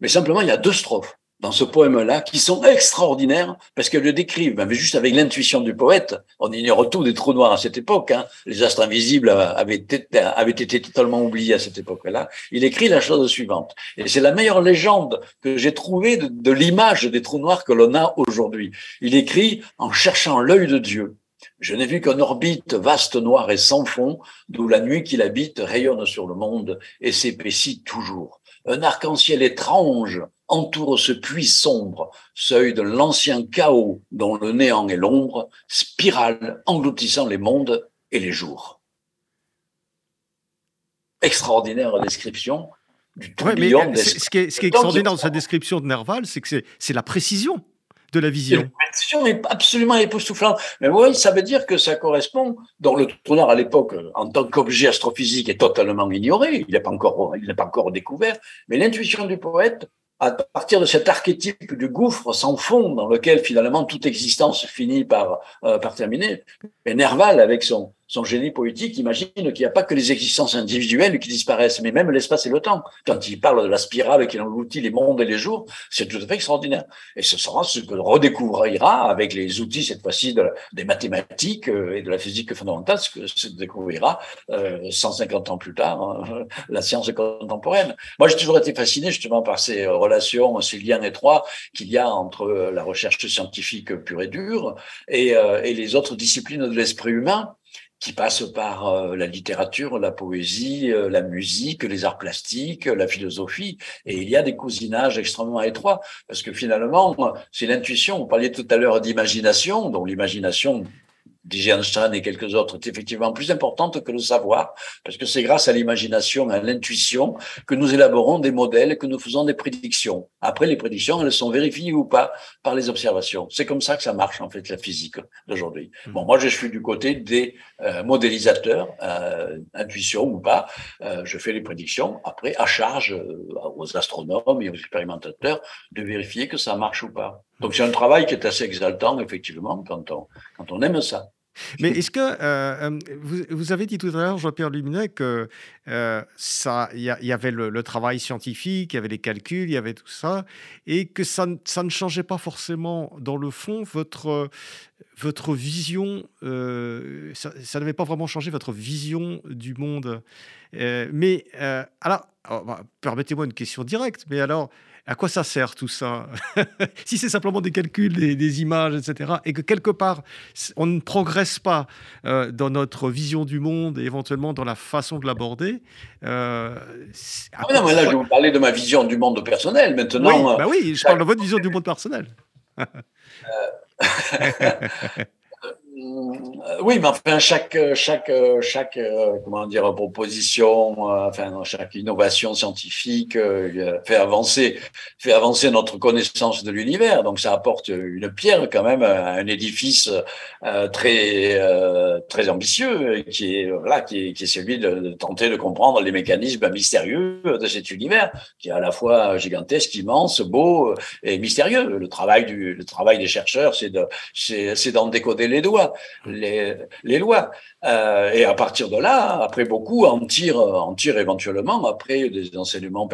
mais simplement, il y a deux strophes dans ce poème-là qui sont extraordinaires parce qu'elles le décrivent, mais juste avec l'intuition du poète. On ignore tout des trous noirs à cette époque. Hein. Les astres invisibles avaient été, avaient été totalement oubliés à cette époque-là. Il écrit la chose suivante. Et c'est la meilleure légende que j'ai trouvée de, de l'image des trous noirs que l'on a aujourd'hui. Il écrit en cherchant l'œil de Dieu. Je n'ai vu qu'un orbite vaste, noir et sans fond, d'où la nuit qu'il habite rayonne sur le monde et s'épaissit toujours. Un arc-en-ciel étrange entoure ce puits sombre, seuil de l'ancien chaos dont le néant est l'ombre, spirale engloutissant les mondes et les jours. Extraordinaire description du tourbillon. ce, qui est, extraordinaire dans sa description de Nerval, c'est que c'est la précision de la vision. La précision est absolument époustouflante. Mais oui, ça veut dire que ça correspond. Dans le trou à l'époque, en tant qu'objet astrophysique, est totalement ignoré. Il n'est pas encore, il n'est pas encore découvert. Mais l'intuition du poète à partir de cet archétype du gouffre sans fond dans lequel finalement toute existence finit par, euh, par terminer. Et Nerval, avec son, son génie poétique, imagine qu'il n'y a pas que les existences individuelles qui disparaissent, mais même l'espace et le temps. Quand il parle de la spirale qui engloutit les mondes et les jours, c'est tout à fait extraordinaire. Et ce sera ce que redécouvrira avec les outils, cette fois-ci, de des mathématiques euh, et de la physique fondamentale, ce que se découvrira euh, 150 ans plus tard, hein, (laughs) la science contemporaine. Moi, j'ai toujours été fasciné justement par ces relations, ces liens étroits qu'il y a entre la recherche scientifique pure et dure et, euh, et les autres disciplines de l'esprit humain qui passent par euh, la littérature, la poésie, euh, la musique, les arts plastiques, la philosophie. Et il y a des cousinages extrêmement étroits, parce que finalement, c'est l'intuition. Vous parliez tout à l'heure d'imagination, dont l'imagination disait Einstein et quelques autres, est effectivement plus importante que le savoir, parce que c'est grâce à l'imagination, à l'intuition, que nous élaborons des modèles, que nous faisons des prédictions. Après, les prédictions, elles sont vérifiées ou pas par les observations. C'est comme ça que ça marche, en fait, la physique d'aujourd'hui. Hmm. Bon, moi, je suis du côté des euh, modélisateurs, euh, intuition ou pas. Euh, je fais les prédictions. Après, à charge euh, aux astronomes et aux expérimentateurs de vérifier que ça marche ou pas. Donc c'est un travail qui est assez exaltant, effectivement, quand on, quand on aime ça. Mais est-ce que euh, euh, vous, vous, avez dit tout à l'heure, Jean-Pierre Luminet, que euh, y, avait le, travail scientifique, il y avait les calculs, il y avait tout ça, et que ça, ça ne changeait pas forcément dans le fond votre votre vision. ça, ça n'avait pas vraiment changé votre vision du monde. mais alors, bah, permettez-moi une question directe. Mais alors, à quoi ça sert tout ça (laughs) Si c'est simplement des calculs, des, images, etc., et que quelque part, on ne progresse pas euh, dans notre vision du monde et éventuellement dans la façon de l'aborder. Euh, ah non, mais là, je vais vous parler de ma vision du monde personnel maintenant. Oui, bah oui je parle de votre vision du monde personnel. (laughs) (laughs) Euh, Euh, oui, mais enfin, chaque, chaque, chaque comment dire, proposition, euh, enfin, chaque innovation scientifique euh, fait avancer, fait avancer notre connaissance de l'univers. Donc, ça apporte une pierre quand même à un édifice très, très ambitieux, qui est, voilà, qui est, qui est celui de, tenter de comprendre les mécanismes mystérieux de cet univers, qui est à la fois gigantesque, immense, beau et mystérieux. Le travail du, le travail des chercheurs, c'est de, c'est d'en décoder les doigts les, les lois. Euh, et à partir de là, après beaucoup en tirent, en tirent éventuellement après des enseignements,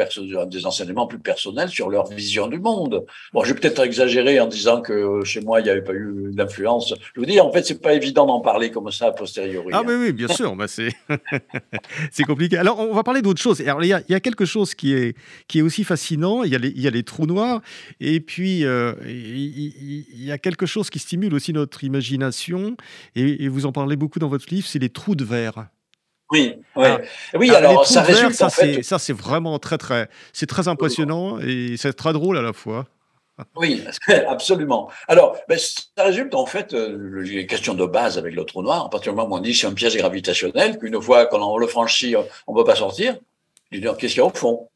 des enseignements plus personnels sur leur vision du monde. Bon, je vais peut-être exagérer en disant que chez moi, il n'y avait pas eu d'influence. Je vous dis, en fait, c'est pas évident d'en parler comme ça a posteriori. Ah, mais oui, bien sûr, bah, c'est (laughs) c'est compliqué. Alors, on va parler d'autre chose. Alors, il y, a, il y a quelque chose qui est, qui est aussi fascinant. Il y a les, il y a les trous noirs. Et puis, euh, il, il, y a quelque chose qui stimule aussi notre imagination. Et, et vous en parlez beaucoup dans votre livre c'est les trous de verre. Oui, ah. oui. alors ça résulte ça, ça c'est vraiment très très, c'est très impressionnant et c'est très drôle à la fois. Oui, (laughs) absolument. Alors, ben, ça résulte en fait euh, les questions de base avec le trou noir. À partir du moment où on dit c'est un piège gravitationnel, qu'une fois qu'on le franchit, on ne peut pas sortir. Qu'est-ce qu'il y a au fond?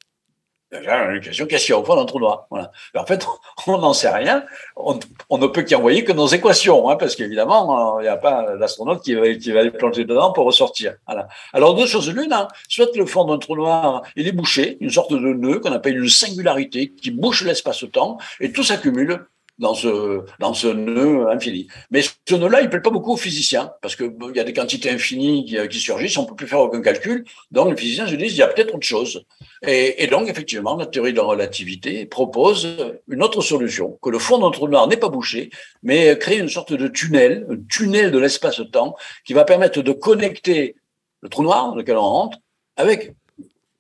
Déjà, question, qu'est-ce qu'il y a au fond d'un trou noir voilà. En fait, (laughs) on n'en sait rien. On, ne peut qu'y envoyer que nos équations, hein, parce qu'évidemment, il n'y a pas l'astronaute qui va, qui va aller plonger dedans pour ressortir. Voilà. Alors, deux choses l'une, hein. soit le fond d'un trou noir, il est bouché, une sorte de nœud qu'on appelle une singularité, qui bouche l'espace-temps, et tout s'accumule dans ce, nœud infini. Mais ce nœud-là, il ne plaît pas beaucoup aux physiciens, parce qu'il y a des quantités infinies qui, qui surgissent, on ne peut plus faire aucun calcul. Donc, les physiciens se disent, il y a peut-être autre chose. Et, et, donc, effectivement, la théorie de la relativité propose une autre solution, que le fond d'un trou noir n'est pas bouché, mais crée une sorte de tunnel, un tunnel de l'espace-temps, qui va permettre de connecter le trou noir dans lequel on rentre avec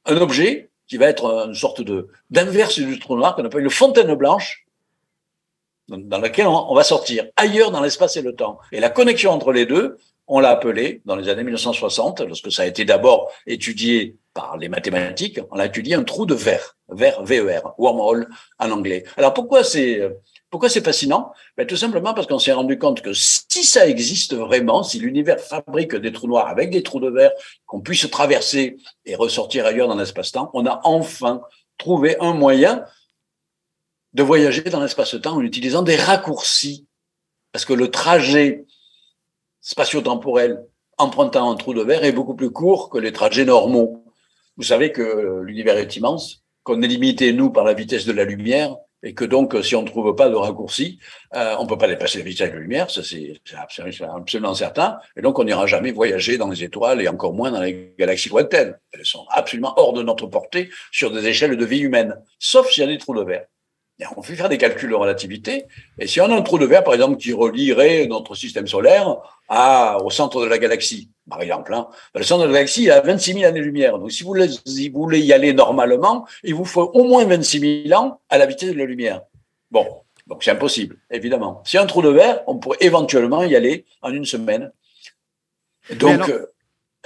un objet qui va être une sorte de d'inverse du trou noir qu'on appelle une fontaine blanche, dans laquelle on, va sortir ailleurs dans l'espace et le temps. Et la connexion entre les deux, on l'a appelé dans les années 1960, lorsque ça a été d'abord étudié par les mathématiques, on l'a étudié un trou de verre, verre VER, wormhole en anglais. Alors pourquoi c'est pourquoi c'est fascinant? Ben, Tout simplement parce qu'on s'est rendu compte que si ça existe vraiment, si l'univers fabrique des trous noirs avec des trous de verre qu'on puisse traverser et ressortir ailleurs dans l'espace-temps, on a enfin trouvé un moyen de voyager dans l'espace-temps en utilisant des raccourcis. Parce que le trajet spatio-temporel empruntant un trou de verre est beaucoup plus court que les trajets normaux. Vous savez que l'univers est immense, qu'on est limité, nous, par la vitesse de la lumière, et que donc, si on ne trouve pas de raccourci, euh, on ne peut pas dépasser la vitesse de la lumière, ça c'est absolument, absolument, certain, et donc on n'ira jamais voyager dans les étoiles et encore moins dans les galaxies lointaines. Elles sont absolument hors de notre portée sur des échelles de vie humaine, sauf s'il y a des trous de verre. On fait faire des calculs de relativité, et si on a un trou de verre, par exemple, qui relierait notre système solaire à, au centre de la galaxie, par exemple, hein, le centre de la galaxie il a 26 000 années-lumière. Donc, si vous, voulez, si vous voulez y aller normalement, il vous faut au moins 26 000 ans à la vitesse de la lumière. Bon, donc c'est impossible, évidemment. Si un trou de verre, on pourrait éventuellement y aller en une semaine. Donc, euh,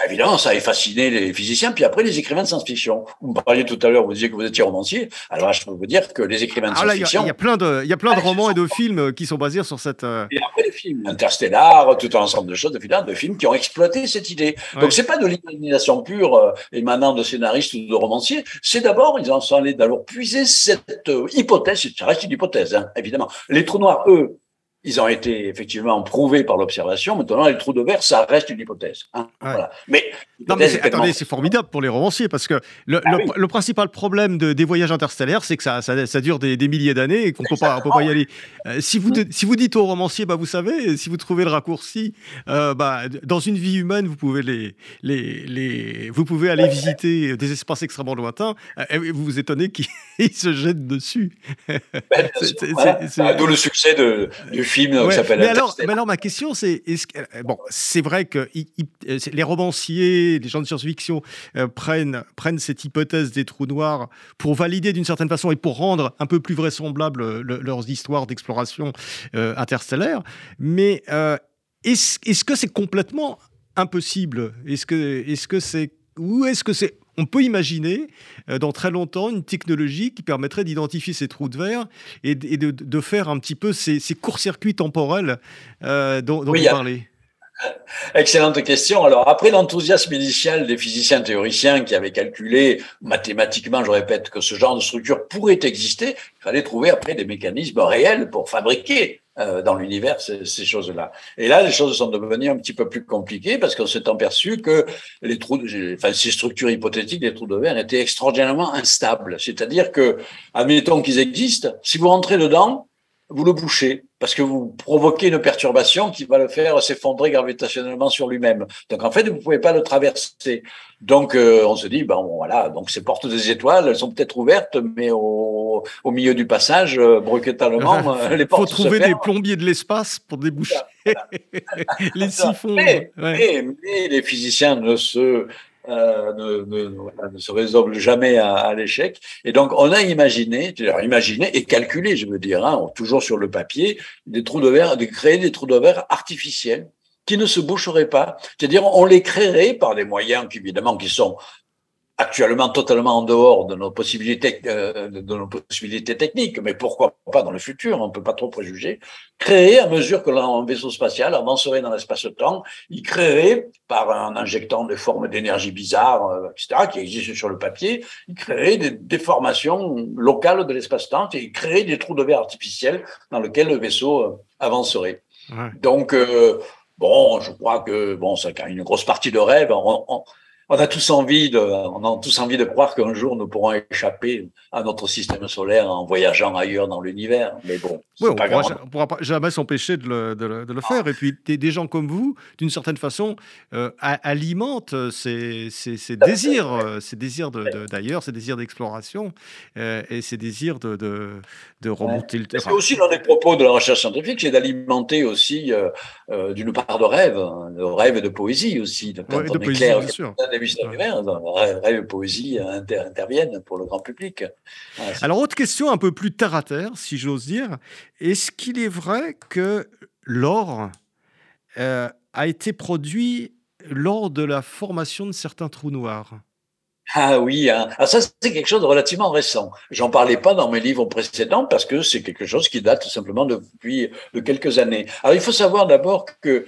Évidemment, ça a fasciné les physiciens, puis après les écrivains de science-fiction. Vous me parliez tout à l'heure, vous disiez que vous étiez romancier. Alors je peux vous dire que les écrivains de science-fiction. Il y, a plein de, il y a plein de ah, romans et de films qui sont basés sur cette. Euh, et après les films, Interstellar, tout un ensemble de choses, de films, de films qui ont exploité cette idée. Donc c'est pas de l'imagination pure euh, émanant de scénaristes ou de romanciers. C'est d'abord, ils en sont allés d'abord puiser cette euh, hypothèse. Ça reste une hypothèse, hein, évidemment. Les trous noirs, eux, ils ont été effectivement prouvés par l'observation. Maintenant, les trous de verre, ça reste une hypothèse. Hein. Voilà. Mais, non, mais attendez, c'est formidable pour les romanciers parce que le, ah le, principal problème de, des voyages interstellaires, c'est que ça, ça, ça, dure des, des milliers d'années et qu'on ne peut pas, peut pas y aller. Euh, si, vous, si vous dites aux romanciers, bah, vous savez, si vous trouvez le raccourci, euh, bah, dans une vie humaine, vous pouvez, les, les, les, vous pouvez aller visiter des espaces extrêmement lointains euh, et vous vous étonnez qu'ils (laughs) se jettent dessus. Ben, c'est D'où le succès de, du mais alors, mais alors, ma question, c'est est euh, bon, c'est vrai que euh, les romanciers, les gens de science-fiction euh, prennent, prennent cette hypothèse des trous noirs pour valider d'une certaine façon et pour rendre un peu plus vraisemblable leurs histoires d'exploration interstellaire. Mais est-ce est -ce que c'est complètement impossible? Est-ce que est-ce que c'est ou est-ce que c'est on peut imaginer euh, dans très longtemps une technologie qui permettrait d'identifier ces trous de verre et, de, faire un petit peu ces, courts-circuits temporels euh, dont, vous parlez. (laughs) Excellente question. Alors, après l'enthousiasme initial des physiciens théoriciens qui avaient calculé mathématiquement, je répète, que ce genre de structure pourrait exister, il fallait trouver après des mécanismes réels pour fabriquer euh, dans l'univers ces, ces choses-là. Et là, les choses sont devenues un petit peu plus compliquées parce qu'on s'est aperçu que les trous, enfin ces structures hypothétiques des trous de verre étaient extraordinairement instables. C'est-à-dire que, admettons qu'ils existent, si vous rentrez dedans, vous le bouchez parce que vous provoquez une perturbation qui va le faire s'effondrer gravitationnellement sur lui-même. Donc en fait, vous ne pouvez pas le traverser. Donc euh, on se dit, ben voilà, donc ces portes des étoiles, elles sont peut-être ouvertes, mais au, au, milieu du passage, euh, brutalement, euh, (laughs) les portes. Il faut trouver des plombiers de l'espace pour déboucher (laughs) les siphons. mais, les physiciens ne se euh, ne, ne, se résolvent jamais à, l'échec. Et donc, on a imaginé, imaginé et calculé, je veux dire, hein, toujours sur le papier, des trous de verre, de créer des trous de verre artificiels qui ne se boucheraient pas. C'est-à-dire, on les créerait par des moyens qui, évidemment, qui sont actuellement totalement en dehors de nos possibilités euh, de nos possibilités techniques, mais pourquoi pas dans le futur, on ne peut pas trop préjuger, créer à mesure que un vaisseau spatial avancerait dans l'espace-temps, il créerait, par un injectant des formes d'énergie bizarres, euh, etc., qui existent sur le papier, il créerait des déformations locales de l'espace-temps et il créerait des trous de verre artificiels dans lesquels le vaisseau euh, avancerait. Donc, bon, je crois que bon, c'est une grosse partie de rêve. on, on a tous envie de, on a tous envie de croire qu'un jour nous pourrons échapper à notre système solaire en voyageant ailleurs dans l'univers. Mais bon, on ne pourra jamais s'empêcher de le, de, le, faire. Et puis des, gens comme vous, d'une certaine façon, euh, alimentent ces, ces, ces désirs, euh, ces désirs d'ailleurs, ces désirs d'exploration euh, et ces désirs de, de, remonter le terrain. C'est aussi l'un des propos de la recherche scientifique, c'est d'alimenter aussi d'une part de rêve, de rêve et de poésie aussi. de poésie, bien sûr rêve et poésie interviennent pour le grand public. Alors, autre question un peu plus terre à terre, si j'ose dire. Est-ce qu'il est vrai que l'or euh, a été produit lors de la formation de certains trous noirs? Ah oui, hein. ah, ça c'est quelque chose de relativement récent. J'en parlais pas dans mes livres précédents parce que c'est quelque chose qui date tout simplement depuis de quelques années. Alors il faut savoir d'abord que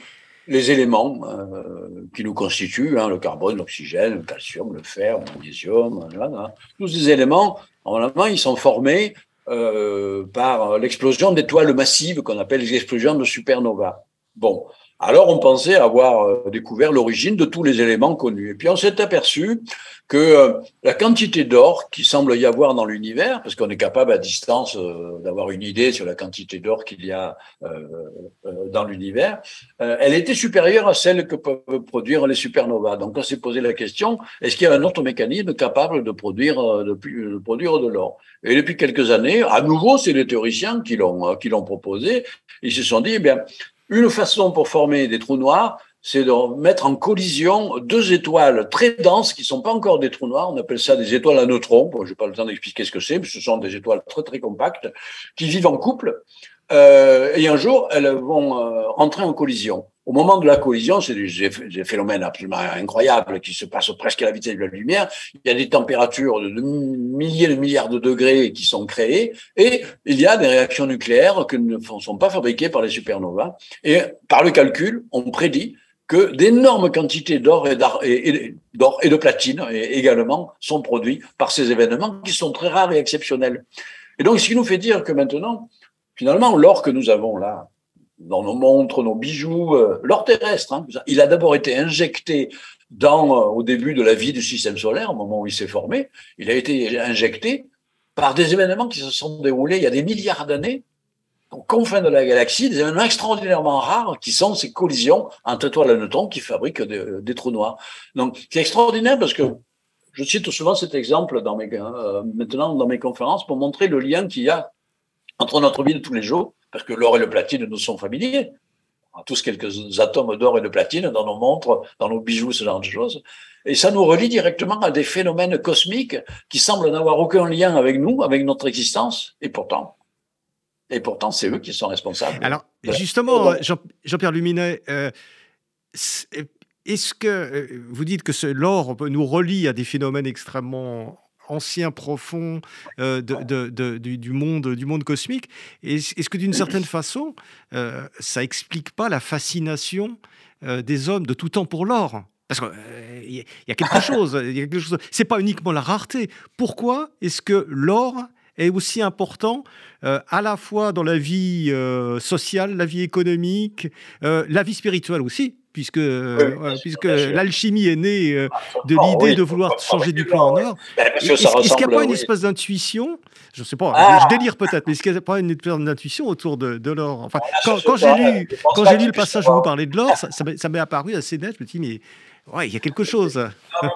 les éléments euh, qui nous constituent, hein, le carbone, l'oxygène, le calcium, le fer, le magnésium, tous ces éléments, normalement, ils sont formés euh, par l'explosion d'étoiles massives qu'on appelle les explosions de supernova. Bon, alors on pensait avoir euh, découvert l'origine de tous les éléments connus. Et puis on s'est aperçu que euh, la quantité d'or qui semble y avoir dans l'univers, parce qu'on est capable à distance euh, d'avoir une idée sur la quantité d'or qu'il y a dans l'univers, elle était supérieure à celle que peuvent produire les supernovas. Donc on s'est posé la question, est-ce qu'il y a un autre mécanisme capable de produire de, l'or? Et depuis quelques années, à nouveau, c'est les théoriciens qui l'ont qui l'ont proposé. Ils se sont dit, eh bien, une façon pour former des trous noirs, c'est de mettre en collision deux étoiles très denses qui sont pas encore des trous noirs. On appelle ça des étoiles à neutrons. Bon, je n'ai pas le temps d'expliquer ce que c'est, mais ce sont des étoiles très très compactes qui vivent en couple. Euh, et un jour, elles vont euh, entrer en collision. Au moment de la collision, c'est des, phénomènes absolument incroyables qui se passent presque à la vitesse de la lumière. Il y a des températures de milliers de milliards de degrés qui sont créées et il y a des réactions nucléaires qui ne sont pas fabriquées par les supernovas. Et par le calcul, on prédit que d'énormes quantités d'or et, d'or et de platine également sont produits par ces événements qui sont très rares et exceptionnels. Et donc, ce qui nous fait dire que maintenant, finalement, l'or que nous avons là, dans nos montres, nos bijoux, euh, l'or terrestre, hein, il a d'abord été injecté dans, euh, au début de la vie du système solaire, au moment où il s'est formé, il a été injecté par des événements qui se sont déroulés il y a des milliards d'années, aux confins de la galaxie, des événements extraordinairement rares qui sont ces collisions entre étoiles et neutrons qui fabriquent des, trous noirs. Donc, c'est extraordinaire parce que je cite souvent cet exemple dans mes, euh, maintenant dans mes conférences pour montrer le lien qu'il y a entre notre vie de tous les jours, parce que l'or et le platine nous sont familiers. On a tous quelques atomes d'or et de platine dans nos montres, dans nos bijoux, ce genre de choses. Et ça nous relie directement à des phénomènes cosmiques qui semblent n'avoir aucun lien avec nous, avec notre existence, et pourtant, et pourtant, c'est eux qui sont responsables. Alors, justement, Jean-Pierre Luminet, euh, est-ce que euh, vous dites que l'or nous relie à des phénomènes extrêmement ancien, profond euh, de, du, monde, du monde cosmique. Est-ce que d'une certaine (clears throat) façon, euh, ça explique pas la fascination euh, des hommes de tout temps pour l'or? Parce qu'il y, a quelque (laughs) chose, il y a quelque chose. C'est pas uniquement la rareté. Pourquoi est-ce que l'or est aussi important à la fois dans la vie sociale, la vie économique, la vie spirituelle aussi puisque, euh, puisque l'alchimie est née euh, de l'idée de vouloir changer du plomb en or. Ben, est-ce qu'il n'y a pas une espèce d'intuition Je ne sais pas, je ah. délire peut-être, mais est-ce qu'il n'y a pas une espèce d'intuition autour de, de l'or? Enfin, ah, Quand, j'ai lu, quand j'ai lu le passage où vous parlez de l'or, ça, ça m'est apparu assez net. Je me dis, mais Ouais, il y a quelque chose.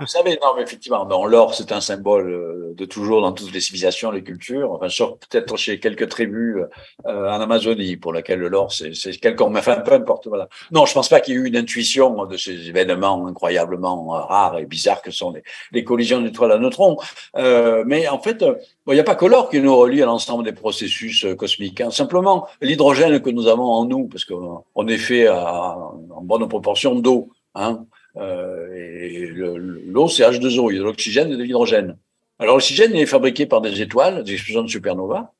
vous savez, non, mais effectivement, l'or, c'est un symbole euh, de toujours dans toutes les civilisations, les cultures. Enfin, sauf peut-être chez quelques tribus euh, en Amazonie, pour laquelle l'or, c'est quelqu'un, enfin, peu importe. Voilà. Non, je pense pas qu'il y ait eu une intuition de ces événements incroyablement euh, rares et bizarres que sont les, collisions d'étoiles à neutrons. Mais en fait, il n'y a pas que l'or qui nous relie à l'ensemble des processus cosmiques. Hein. Simplement, l'hydrogène que nous avons en nous, parce qu'on est fait en bonne proportion d'eau. Hein, et l'eau, c'est H2O, il y a de l'oxygène et de l'hydrogène. Alors l'oxygène est fabriqué par des étoiles, des explosions de supernova,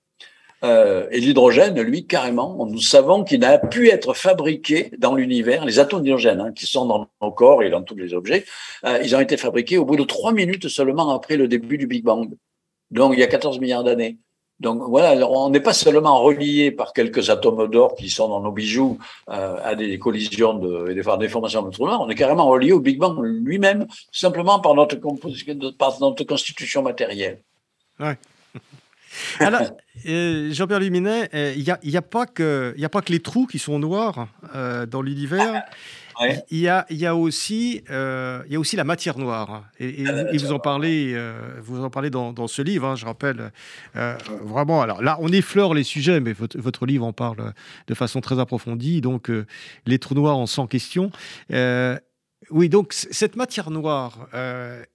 euh, et l'hydrogène, lui, carrément, nous savons qu'il n'a pu être fabriqué dans l'univers. Les atomes d'hydrogène, hein, qui sont dans nos corps et dans tous les objets, euh, ils ont été fabriqués au bout de trois minutes seulement après le début du Big Bang. Donc, il y a 14 milliards d'années. Donc voilà, on n'est pas seulement relié par quelques atomes d'or qui sont dans nos bijoux euh, à des collisions et des, formations de trous noirs, on est carrément relié au Big Bang lui-même, simplement par notre, constitution matérielle. Ouais. (laughs) Alors, euh, Jean-Pierre Luminet, euh, il n'y a pas que les trous qui sont noirs dans l'univers. Il, y a, il, y a aussi, euh, il y a aussi la matière noire. Et, vous en parlez, euh, vous en parlez dans, dans ce livre, hein, je rappelle. Euh, vraiment, alors là, on effleure les sujets, mais votre, votre, livre en parle de façon très approfondie. Donc, les trous noirs en sans question. oui, donc cette matière noire,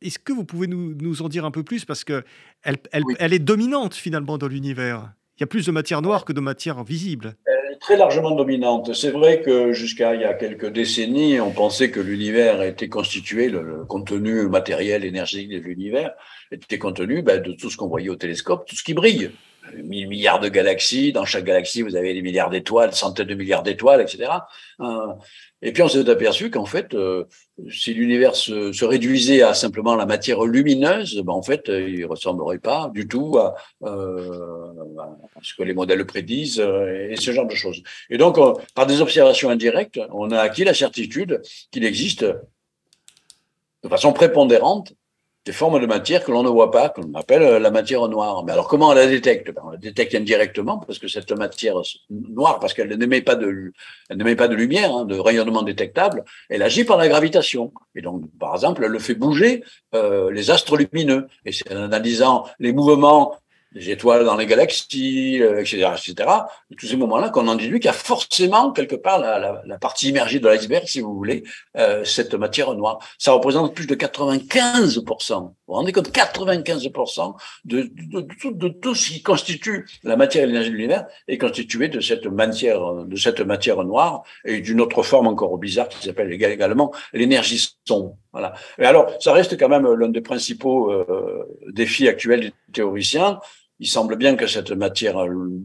est-ce que vous pouvez nous, nous, en dire un peu plus? Parce qu'elle elle, elle est dominante finalement dans l'univers. Il y a plus de matière noire que de matière visible très largement dominante. C'est vrai que jusqu'à il y a quelques décennies, on pensait que l'univers était constitué, le, contenu matériel, énergétique de l'univers était contenu ben, de tout ce qu'on voyait au télescope, tout ce qui brille. 1000 milliards de galaxies. Dans chaque galaxie, vous avez des milliards d'étoiles, centaines de milliards d'étoiles, etc. Et puis on s'est aperçu qu'en fait, euh, si l'univers se, réduisait à simplement la matière lumineuse, ben en fait, euh, il ressemblerait pas du tout à, euh, ce que les modèles prédisent euh, et ce genre de choses. Et donc, par des observations indirectes, on a acquis la certitude qu'il existe de façon prépondérante des formes de matière que l'on ne voit pas, que l'on appelle euh, la matière noire. Mais alors comment on la détecte? Ben, On la détecte indirectement parce que cette matière noire, parce qu'elle n'émet pas de, elle n'émet pas de lumière, hein, de rayonnement détectable, elle agit par la gravitation. Et donc, par exemple, elle fait bouger euh, les astres lumineux. Et c'est en analysant les mouvements les étoiles dans les galaxies, etc., euh, etc. Tous ces moments-là, qu'on en déduit qu'il y a forcément quelque part la, la, la partie immergée de l'iceberg, si vous voulez, euh, cette matière noire. Ça représente plus de 95%. Vous vous rendez compte 95% de, de, de, de, tout ce qui constitue la matière et l'énergie de l'univers est constitué de cette matière, de cette matière noire et d'une autre forme encore bizarre qui s'appelle également l'énergie sombre. Voilà. Mais alors, ça reste quand même l'un des principaux euh, défis actuels des théoriciens, il semble bien que cette matière,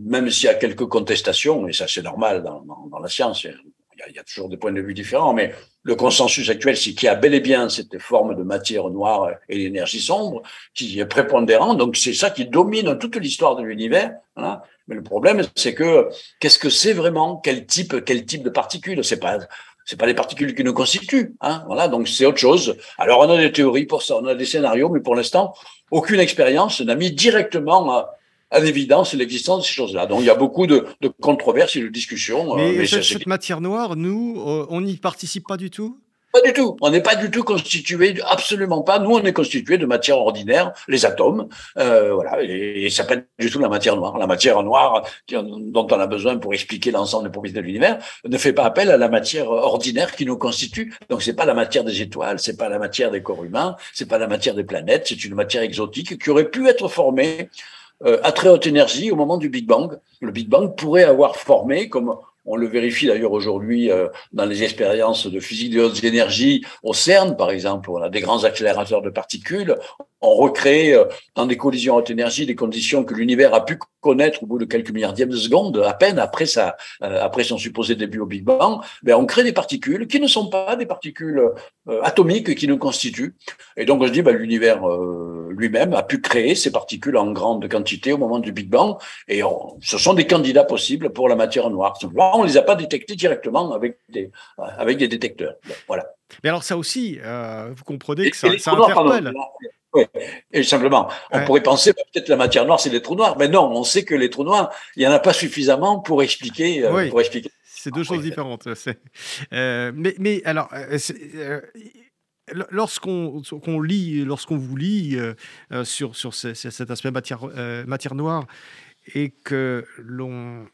même s'il y a quelques contestations, et ça c'est normal dans, la science, il y, a, il y, a, toujours des points de vue différents, mais le consensus actuel, c'est qu'il y a bel et bien cette forme de matière noire et l'énergie sombre qui est prépondérant. Donc c'est ça qui domine toute l'histoire de l'univers. Hein. Mais le problème, c'est que qu'est-ce que c'est vraiment? Quel type, quel type de particules? C'est pas c'est pas les particules qui nous constituent. Hein, voilà, donc c'est autre chose. Alors on a des théories pour ça, on a des scénarios, mais pour l'instant, aucune expérience n'a mis directement à, l'évidence l'existence de ces choses-là. Donc il y a beaucoup de, de controverses et de discussions. Mais, euh, mais cette matière noire, nous, euh, on n'y participe pas du tout? Pas du tout. On n'est pas du tout constitué, absolument pas. Nous, on est constitué de matière ordinaire, les atomes, euh, voilà, et, et ça pas du tout la matière noire. La matière noire dont on a besoin pour expliquer l'ensemble des propriétés de l'univers ne fait pas appel à la matière ordinaire qui nous constitue. Donc, c'est pas la matière des étoiles, c'est pas la matière des corps humains, c'est pas la matière des planètes. C'est une matière exotique qui aurait pu être formée euh, à très haute énergie au moment du Big Bang. Le Big Bang pourrait avoir formé, comme on le vérifie d'ailleurs aujourd'hui euh, dans les expériences de physique de haute énergie au CERN, par exemple. On a des grands accélérateurs de particules. On recrée euh, dans des collisions haute énergie des conditions que l'univers a pu connaître au bout de quelques milliardièmes de secondes, à peine après sa, euh, son supposé début au Big Bang. Ben, on crée des particules qui ne sont pas des particules atomiques qui nous constituent. Et donc on se dit, ben, l'univers lui-même a pu créer ces particules en grande quantité au moment du Big Bang. Et ce sont des candidats possibles pour la matière noire on ne les a pas détectés directement avec des, avec des détecteurs. Voilà. Mais alors ça aussi, euh, vous comprenez que ça, ça interpelle. oui, et simplement, on pourrait penser bah, peut-être la matière noire, c'est les trous noirs, mais non, on sait que les trous noirs, il n'y en a pas suffisamment pour expliquer. Euh, pour expliquer. C'est deux choses différentes. Euh, mais, mais alors, lorsqu'on lit, lorsqu'on vous lit sur, sur cet aspect matière, matière noire, et que l'on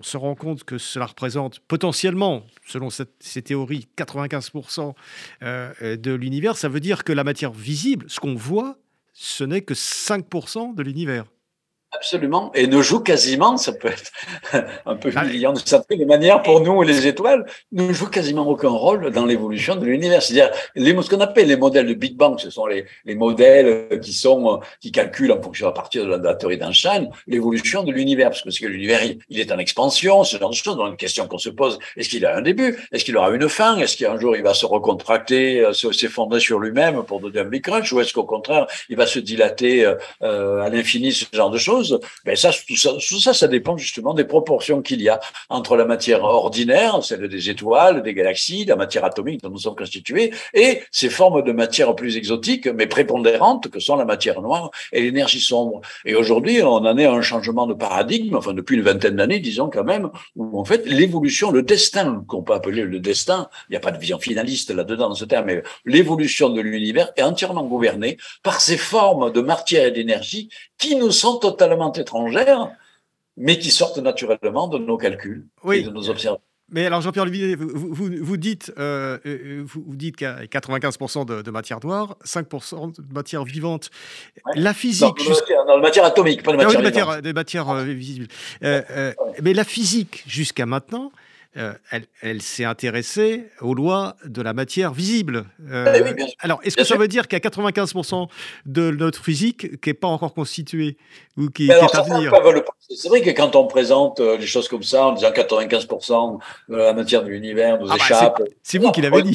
se rend compte que cela représente potentiellement, selon ces théories, 95% euh, de l'univers, ça veut dire que la matière visible, ce qu'on voit, ce n'est que 5% de l'univers. Absolument, et ne joue quasiment, ça peut être (laughs) un peu humiliant de certaines de manière pour nous les étoiles, ne joue quasiment aucun rôle dans l'évolution de l'univers. C'est-à-dire ce qu'on appelle les modèles de Big Bang, ce sont les, les modèles qui sont qui calculent en fonction à partir de la, de la théorie d'Einstein l'évolution de l'univers, parce que, que l'univers il, est en expansion, ce genre de choses. Donc une question qu'on se pose est-ce qu'il a un début? Est-ce qu'il aura une fin? Est-ce qu'un jour il va se recontracter, euh, s'effondrer sur lui-même pour donner un big crunch, ou est-ce qu'au contraire il va se dilater euh, à l'infini, ce genre de choses? Ben ça, tout ça, tout ça, ça dépend justement des proportions qu'il y a entre la matière ordinaire, celle des étoiles, des galaxies, la matière atomique dont nous sommes constitués, et ces formes de matière plus exotiques, mais prépondérantes, que sont la matière noire et l'énergie sombre. Et aujourd'hui, on en est à un changement de paradigme, enfin depuis une vingtaine d'années, disons quand même, où en fait l'évolution, le destin, qu'on peut appeler le destin, il n'y a pas de vision finaliste là-dedans dans ce terme, mais l'évolution de l'univers est entièrement gouvernée par ces formes de matière et d'énergie qui nous sont totalement étrangères, mais qui sortent naturellement de nos calculs et de nos observations. Mais alors, Jean-Pierre Olivier, vous, vous, dites, euh, euh vous, dites qu'il y a 95% de, matière noire, 5% de matière vivante. La physique. Dans, la matière atomique, pas de ah matière, matière, des matières euh, visibles. Euh, mais la physique, jusqu'à maintenant, euh, elle, s'est intéressée aux lois de la matière visible. Euh, alors, est-ce que ça veut dire qu'il y a 95% de notre physique qui n'est pas encore constituée ou qui, est à venir? C'est vrai que quand on présente euh, les choses comme ça, en disant 95% de la matière de l'univers nous ah bah, échappe. c'est vous qui l'avez dit.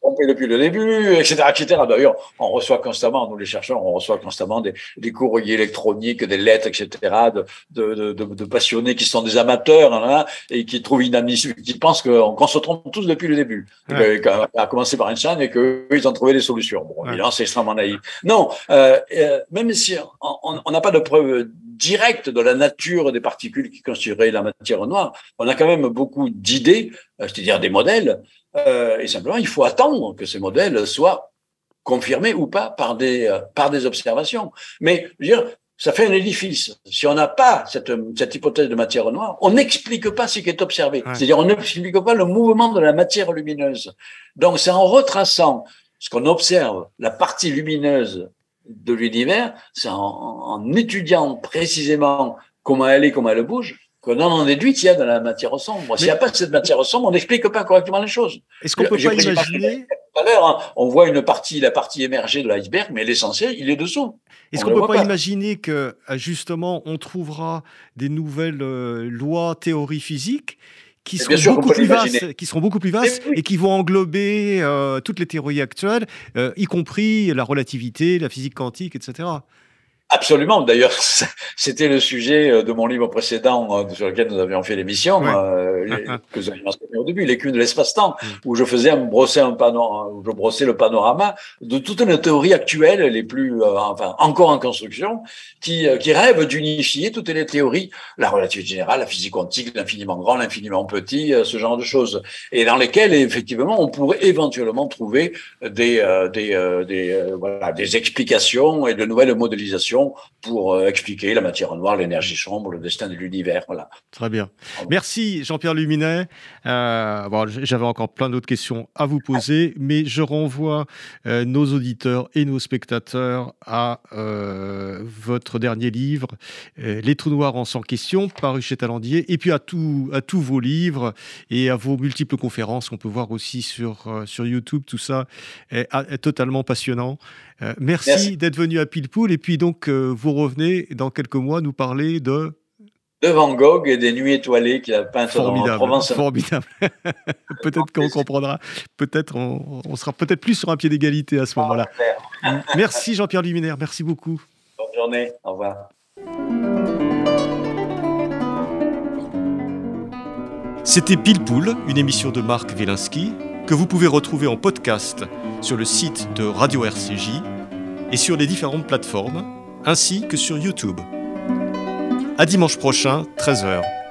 trompé depuis le début, etc., etc. D'ailleurs, on reçoit constamment, nous les chercheurs, on reçoit constamment des, des courriers électroniques, des lettres, etc., de, de, de, de passionnés qui sont des amateurs hein, et qui trouvent inadmissible, qui pensent qu'on se trompe tous depuis le début, ouais. à commencer par Einstein et qu'ils ont trouvé des solutions. Bon, évidemment, c'est extrêmement naïf. Non, euh, euh, même si on n'a pas de preuves directes de la nature des particules qui constitueraient la matière noire, on a quand même beaucoup d'idées, euh, c'est-à-dire des modèles, euh, et simplement, il faut attendre que ces modèles soient confirmés ou pas par des, euh, par des observations. Mais je veux dire, ça fait un édifice. Si on n'a pas cette, cette, hypothèse de matière noire, on n'explique pas ce qui est observé. C'est-à-dire, on n'explique pas le mouvement de la matière lumineuse. Donc, c'est en retraçant ce qu'on observe, la partie lumineuse de l'univers, c'est en, en, étudiant précisément comment elle est, comment elle bouge, qu'on en déduit qu'il y a de la matière sombre. S'il n'y a pas cette matière sombre, on n'explique pas correctement les choses. Est-ce qu'on peut pas imaginer tout à l'heure, hein, on voit une partie, la partie émergée de l'iceberg, mais l'essentiel, il est dessous. Est-ce qu'on ne peut pas, imaginer que euh, justement on trouvera des nouvelles euh, lois, théories physiques qui seront, beaucoup plus vastes, qui seront beaucoup plus vastes et qui vont englober euh, toutes les théories actuelles, y compris la relativité, la physique quantique, etc. Absolument. D'ailleurs, (laughs) c'était le sujet euh, de mon livre précédent euh, sur lequel nous avions fait l'émission, euh, (laughs) que vous avez mentionné au début, l'écume de l'espace-temps, mm. où je faisais un, brosser un panorama, où je brossais le panorama de toutes les théories actuelles, les plus, enfin, encore en construction, qui, qui rêvent d'unifier toutes les théories, la relativité générale, la physique quantique, l'infiniment grand, l'infiniment petit, ce genre de choses, et dans lesquelles, effectivement, on pourrait éventuellement trouver des, des, des, voilà, des explications et de nouvelles modélisations pour euh, expliquer la matière noire, l'énergie sombre, le destin de l'univers. Voilà. Très bien. Merci Jean-Pierre Luminet. Euh, bon, J'avais encore plein d'autres questions à vous poser, mais je renvoie euh, nos auditeurs et nos spectateurs à votre dernier livre, Les trous noirs en 100 questions, paru chez Talandier, et puis à, tout, à tous vos livres et à vos multiples conférences qu'on peut voir aussi sur, sur YouTube. Tout ça est, est totalement passionnant. Merci, d'être venu à Pilpoul. Et puis donc, vous revenez dans quelques mois nous parler de de Van Gogh et des nuits étoilées qu'il a peintes en Provence. Formidable. (laughs) peut-être qu'on comprendra. Peut-être on, sera peut-être plus sur un pied d'égalité à ce moment-là. Merci Jean-Pierre Luminaire. Merci beaucoup. Bonne journée. Au revoir. C'était Pile Poule, une émission de Marc Wielinski que vous pouvez retrouver en podcast sur le site de Radio RCJ et sur les différentes plateformes, ainsi que sur YouTube. À dimanche prochain, 13h.